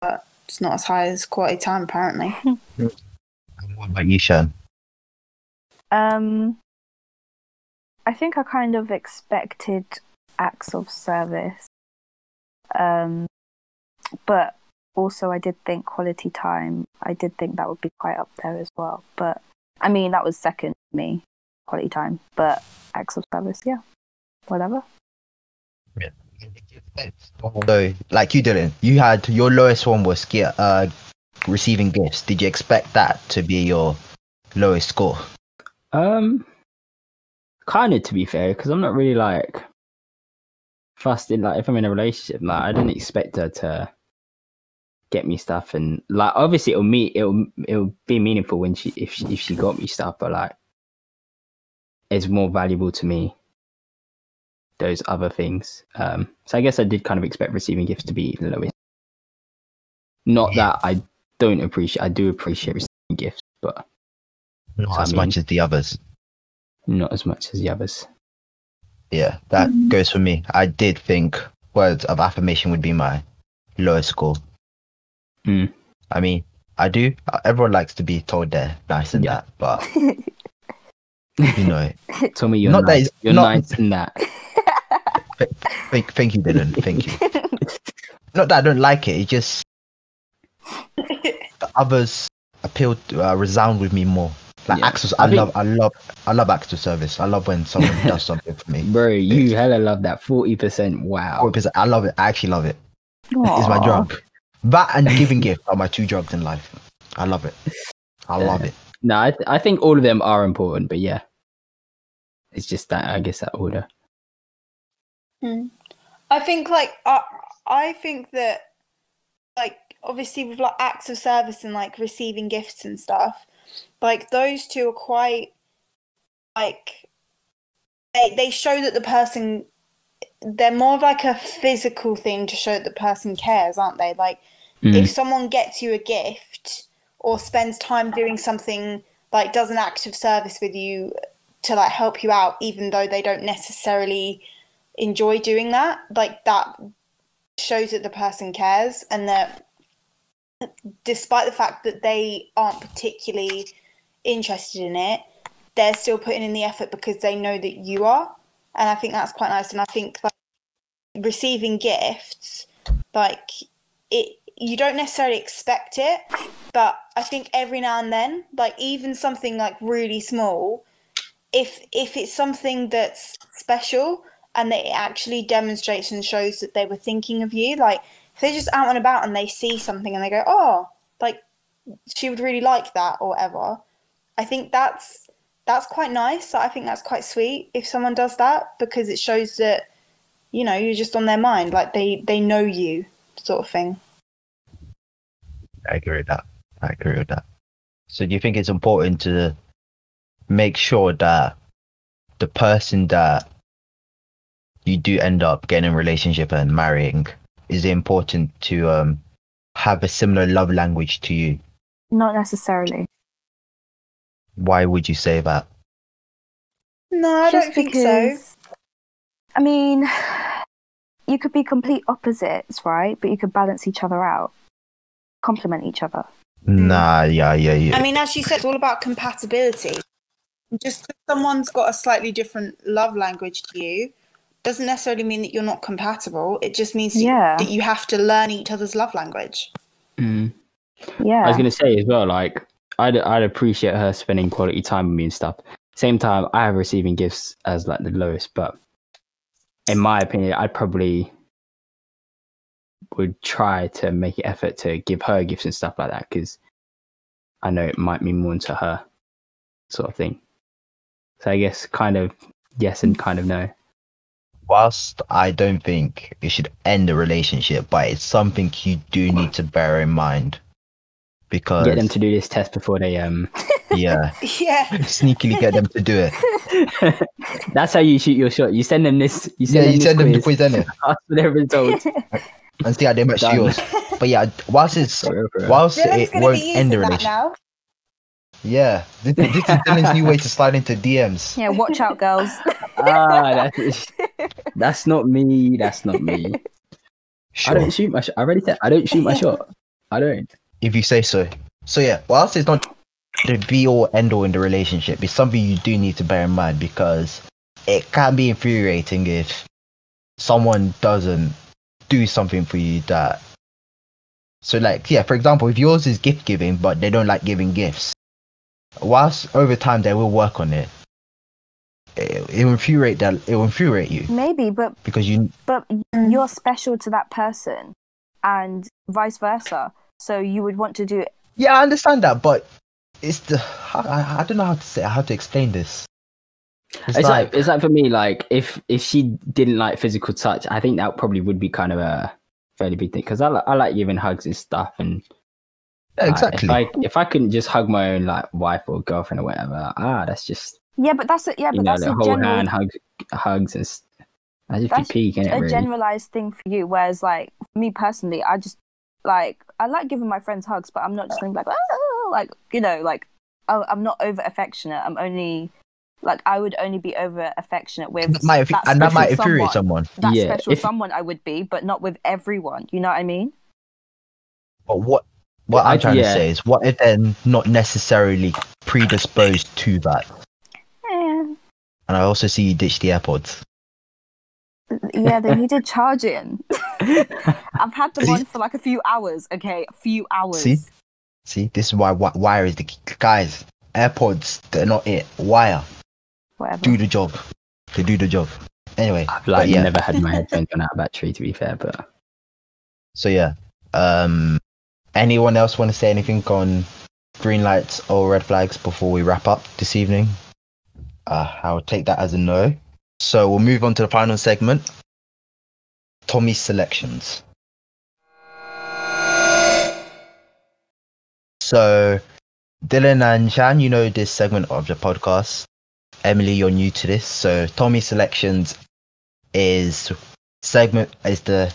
but it's not as high as quality time apparently. What about you, Shan? Um, I think I kind of expected acts of service. Um, but also I did think quality time. I did think that would be quite up there as well. But I mean, that was second to me, quality time. But acts of service, yeah, whatever. So, like you didn't. You had your lowest one was gi- uh, receiving gifts. Did you expect that to be your lowest score? Um, kind of to be fair, because I'm not really like fussed in like if I'm in a relationship. Like I didn't expect her to get me stuff, and like obviously it'll meet it'll it'll be meaningful when she if she, if she got me stuff, but like it's more valuable to me those other things. Um, so I guess I did kind of expect receiving gifts to be the lowest. Not that I don't appreciate, I do appreciate receiving gifts, but Not I as mean- much as the others. not as much as the others. Yeah, that goes for me. I did think words of affirmation would be my lowest score. Mm. I mean, I do. Uh, Everyone likes to be told they're nice and Yeah. that, but you know, Tell me you're Not that nice. it's- you're not- nice in that. thank, thank you, Dillon. Thank you. Not that I don't like it. It just the others appeal to uh, resound with me more. Like Yeah. acts I I, think- love, I love, I love acts of service. I love when someone does something for me. Bro, you hella love that 40%. Wow. Because I love it. I actually love it. It's my drug. That and giving gift are my two drugs in life. I love it. I love it. No, I, th- I think all of them are important, but yeah. It's just that, I guess, that order. I think like I I think that like obviously with like acts of service and like receiving gifts and stuff, like those two are quite like they they show that the person they're more of like a physical thing to show that the person cares, aren't they? Like Mm. if someone gets you a gift or spends time doing something like does an act of service with you to like help you out even though they don't necessarily enjoy doing that? Like that shows that the person cares and that despite the fact that they aren't particularly interested in it they're still putting in the effort because they know that you are. And i think that's quite nice. And i think like receiving gifts like it you don't necessarily expect it but i think every now and then like even something like really small if if it's something that's special and that it actually demonstrates and shows that they were thinking of you like if they're just out and about and they see something and they go oh like she would really like that or whatever i think that's that's quite nice. I think that's quite sweet if someone does that because it shows that you know you're just on their mind like they they know you sort of thing I agree with that. I agree with that. So do you think it's important to make sure that the person that you do end up getting in a relationship and marrying is it important to um have a similar love language to you? Not necessarily. Why would you say that? no i Just don't think so I mean, you could be complete opposites, right? But you could balance each other out, complement each other. Nah, yeah, yeah, yeah. I mean, as you said, it's all about compatibility. Just 'cause someone's got a slightly different love language to you doesn't necessarily mean that you're not compatible. It just means that- Yeah. that you have to learn each other's love language. Mm. Yeah. I was gonna say as well, like I'd I'd appreciate her spending quality time with me and stuff. Same time, I have receiving gifts as like the lowest, but in my opinion, I'd probably would try to make an effort to give her gifts and stuff like that because I know it might mean more to her, sort of thing. So I guess kind of yes and kind of no. Whilst I don't think it should end the relationship, but it's something you do need to bear in mind. Because Get them to do this test before they um. yeah, Yeah. sneakily get them to do it. That's how you shoot your shot. You send them this. You Yeah, send you them send them the this quiz, quiz. innit? Ask for their results. And see how they match to yours. But yeah, whilst it's it. whilst Dillon's it won't end the relationship. now. Yeah, this, this is Dillon's new way to slide into DMs. yeah, watch out, girls. ah, that's, that's not me. That's not me. I don't shoot my shot. I already said I don't shoot my shot. I don't. if you say so. So yeah, whilst it's not the be all end all in the relationship, it's something you do need to bear in mind because it can be infuriating if someone doesn't do something for you that. So like yeah, for example, if yours is gift giving but they don't like giving gifts, whilst over time they will work on it. It, it will infuriate that it will infuriate you Maybe, but because you but you're special to that person, and vice versa. So you would want to do it. Yeah, I understand that, but it's the I, I don't know how to say how to explain this. It's, It's like, like, it's like for me, like if if she didn't like physical touch, I think that probably would be kind of a fairly big thing because I like I like giving hugs and stuff, and yeah, uh, exactly. if I if I couldn't just hug my own like wife or girlfriend or whatever, ah, that's just Yeah, but that's a, yeah, you but know that's the a whole general hand hugs hugs and s- as if That's you peek it a really. generalized thing for you. Whereas, like me personally, I just like I like giving my friends hugs, but I'm not just gonna be like "Ah," like you know like oh, I'm not over affectionate. I'm only like I would only be over affectionate with that might, that and that might special infuriate someone. someone. That Yeah, special if- someone I would be, but not with everyone. You know what I mean? But what what I- I'm trying yeah. to say is, what if they're not necessarily predisposed to that? Eh, And I also see you ditch the AirPods. yeah, they needed charging. I've had them See? on for like a few hours. Okay, a few hours. See? See, this is why wi- wire is the key. guys. AirPods, they're not it. Wire, Whatever. do the job. They do the job. Anyway, I've like yeah. never had my headphones run out of battery. To be fair, but So yeah. Um, anyone else want to say anything on green lights or red flags before we wrap up this evening? Uh, I'll take that as a no. So we'll move on to the final segment. Tomi's selections. So, Dillon and Shan, you know this segment of the podcast. Emily, you're new to this. So, Tomi selections is segment is the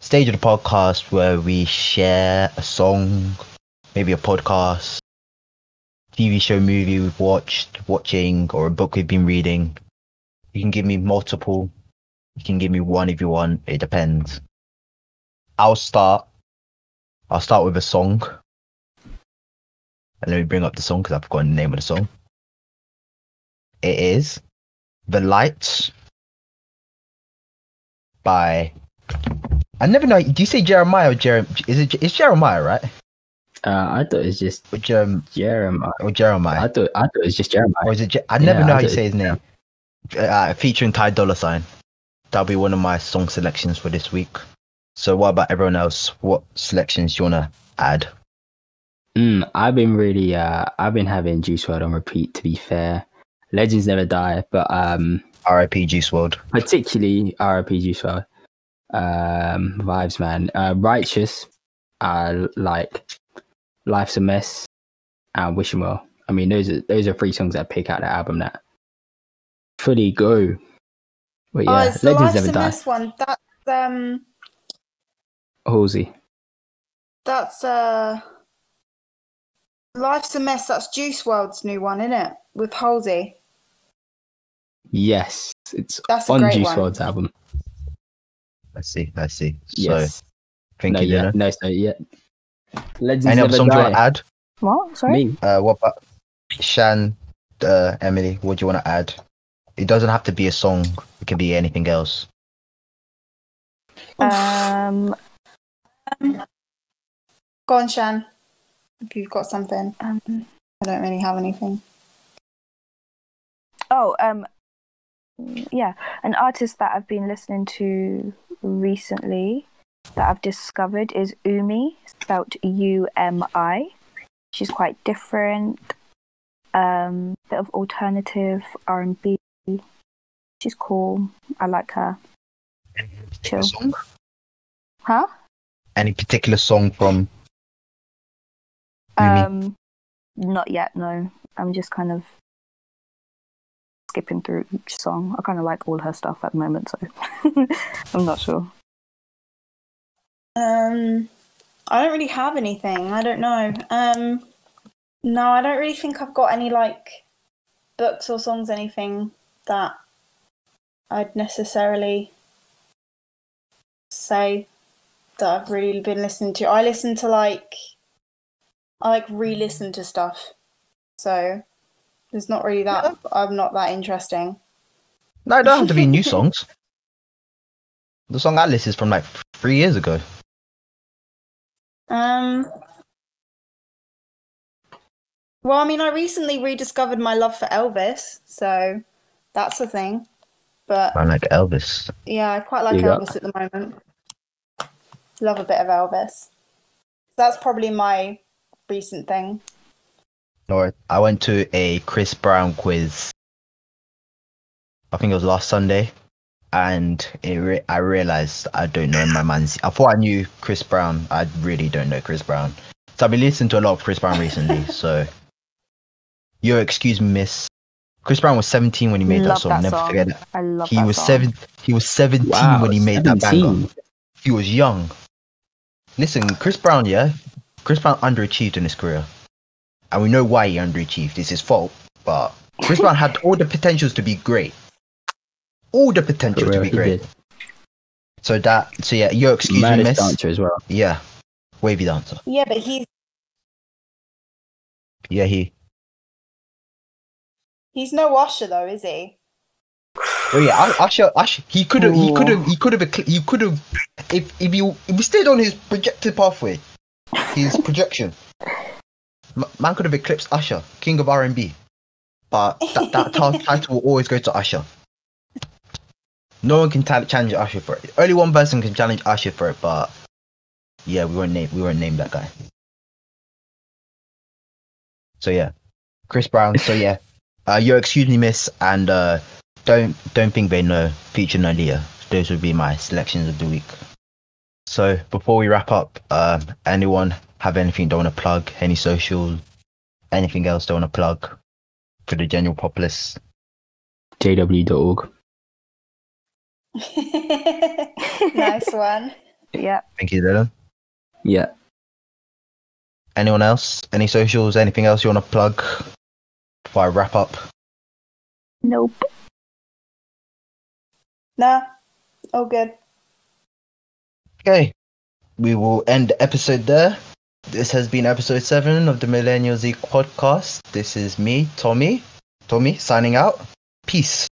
stage of the podcast where we share a song, maybe a podcast, TV show, movie we've watched, watching, or a book we've been reading. You can give me multiple. You can give me one if you want. It depends. I'll start. I'll start with a song. And let me bring up the song because I've forgotten the name of the song. It is The Lights by I never know. Do you say Jeremiah or Jerem? Is it it's Jeremiah, right? uh, I thought it was just Or, Jerem- Jeremiah. or I Jeremiah? thought I thought it was just Jeremiah. Or is it? Je- I never Yeah, know I how you say his name. Uh, featuring Ty Dolla Sign. That'll be one of my song selections for this week. So, what about everyone else? What selections do you wanna add? Mm, I've been really, uh, I've been having Juice WRLD on repeat. To be fair, Legends never die, but um, R.I.P. Juice WRLD. particularly RIP Juice WRLD. Um, vibes, man. Uh, Righteous, uh, like Life's a Mess, and Wishing Well. I mean, those are those are three songs that I pick out the album that fully go. But oh, yeah, it's the Legends Life's never a die. Mess one. That's um, Halsey. that's uh, Life's a Mess. That's Juice WRLD's new one, isn't it? With Halsey. Yes, it's That's a on Juice one. WRLD's album. Let's see. Let's see. So, Yes. thank no, you, yeah, Dillon. no, so yeah. Legends Any other never songs you want to add? What? Sorry. Me. Uh, what about Shan, uh, Emily? What do you want to add? It doesn't have to be a song. It can be anything else. Um, Go on, Shan. If you've got something, um, I don't really have anything. oh, um, yeah, an artist that I've been listening to recently that I've discovered is Umi, spelled U M I. She's quite different, um, bit of alternative R and B. She's cool. I like her. Particular Chill. song? Huh? Any particular song from Umi? Um, not yet. No, I'm just kind of skipping through each song. I kind of like all her stuff at the moment, so I'm not sure. Um, I don't really have anything. I don't know. Um, no, I don't really think I've got any like books or songs, anything that I'd necessarily say that I've really been listening to. I listen to like, I like re-listen to stuff, so there's not really that. I'm not that interesting. No, it don't have to be new songs. The song I list is from like three years ago. Um. Well, I mean, I recently rediscovered my love for Elvis, so that's a thing. But I like Elvis. yeah, I quite like Elvis at the moment. Love a bit of Elvis. That's probably my recent thing. No, I went to a Chris Brown quiz. I think it was last Sunday, and it re- I realized I don't know my man's. I thought I knew Chris Brown. I really don't know Chris Brown. So I've been listening to a lot of Chris Brown recently. so, yo, excuse me, Miss. Chris Brown was 17 when he made that Love song. that Never song. forget that. I love He that was song. seven. He was 17 Wow, when he made that banger. He was young. Listen, Chris Brown, yeah, Chris Brown underachieved in his career, and we know why he underachieved. It's his fault, but Chris Brown had all the potentials to be great, all the For potential to be great. did. So that, so yeah, yo, excuse me, Maddest miss. dancer as well. Yeah, wavy dancer. Yeah, but he's Yeah, he. He's no Usher though, is he? Oh yeah, U- Usher. Usher. He could have. He could have. He could have. He could have. If if he if he stayed on his projected pathway, his projection, m- man could have eclipsed Usher, king of R and B. But that that ti- title will always go to Usher. No one can ta- challenge Usher for it. Only one person can challenge Usher for it, but yeah, we won't name we won't name that guy. So yeah, Chris Brown. So yeah, uh, your excuse me, miss, and uh, don't don't think they know feature Aaliyah. Those would be my selections of the week. So before we wrap up, um, anyone have anything they want to plug? Any social? Anything else they want to plug for the general populace? JW.org. nice one. Yeah. Thank you, Dillon. Yeah. Anyone else? Any socials? Anything else you want to plug before I wrap up? Nope. Nah, all good. Okay, we will end the episode there. This has been episode seven of the Millennial Z podcast. This is me, Tomi. Tomi, signing out. Peace.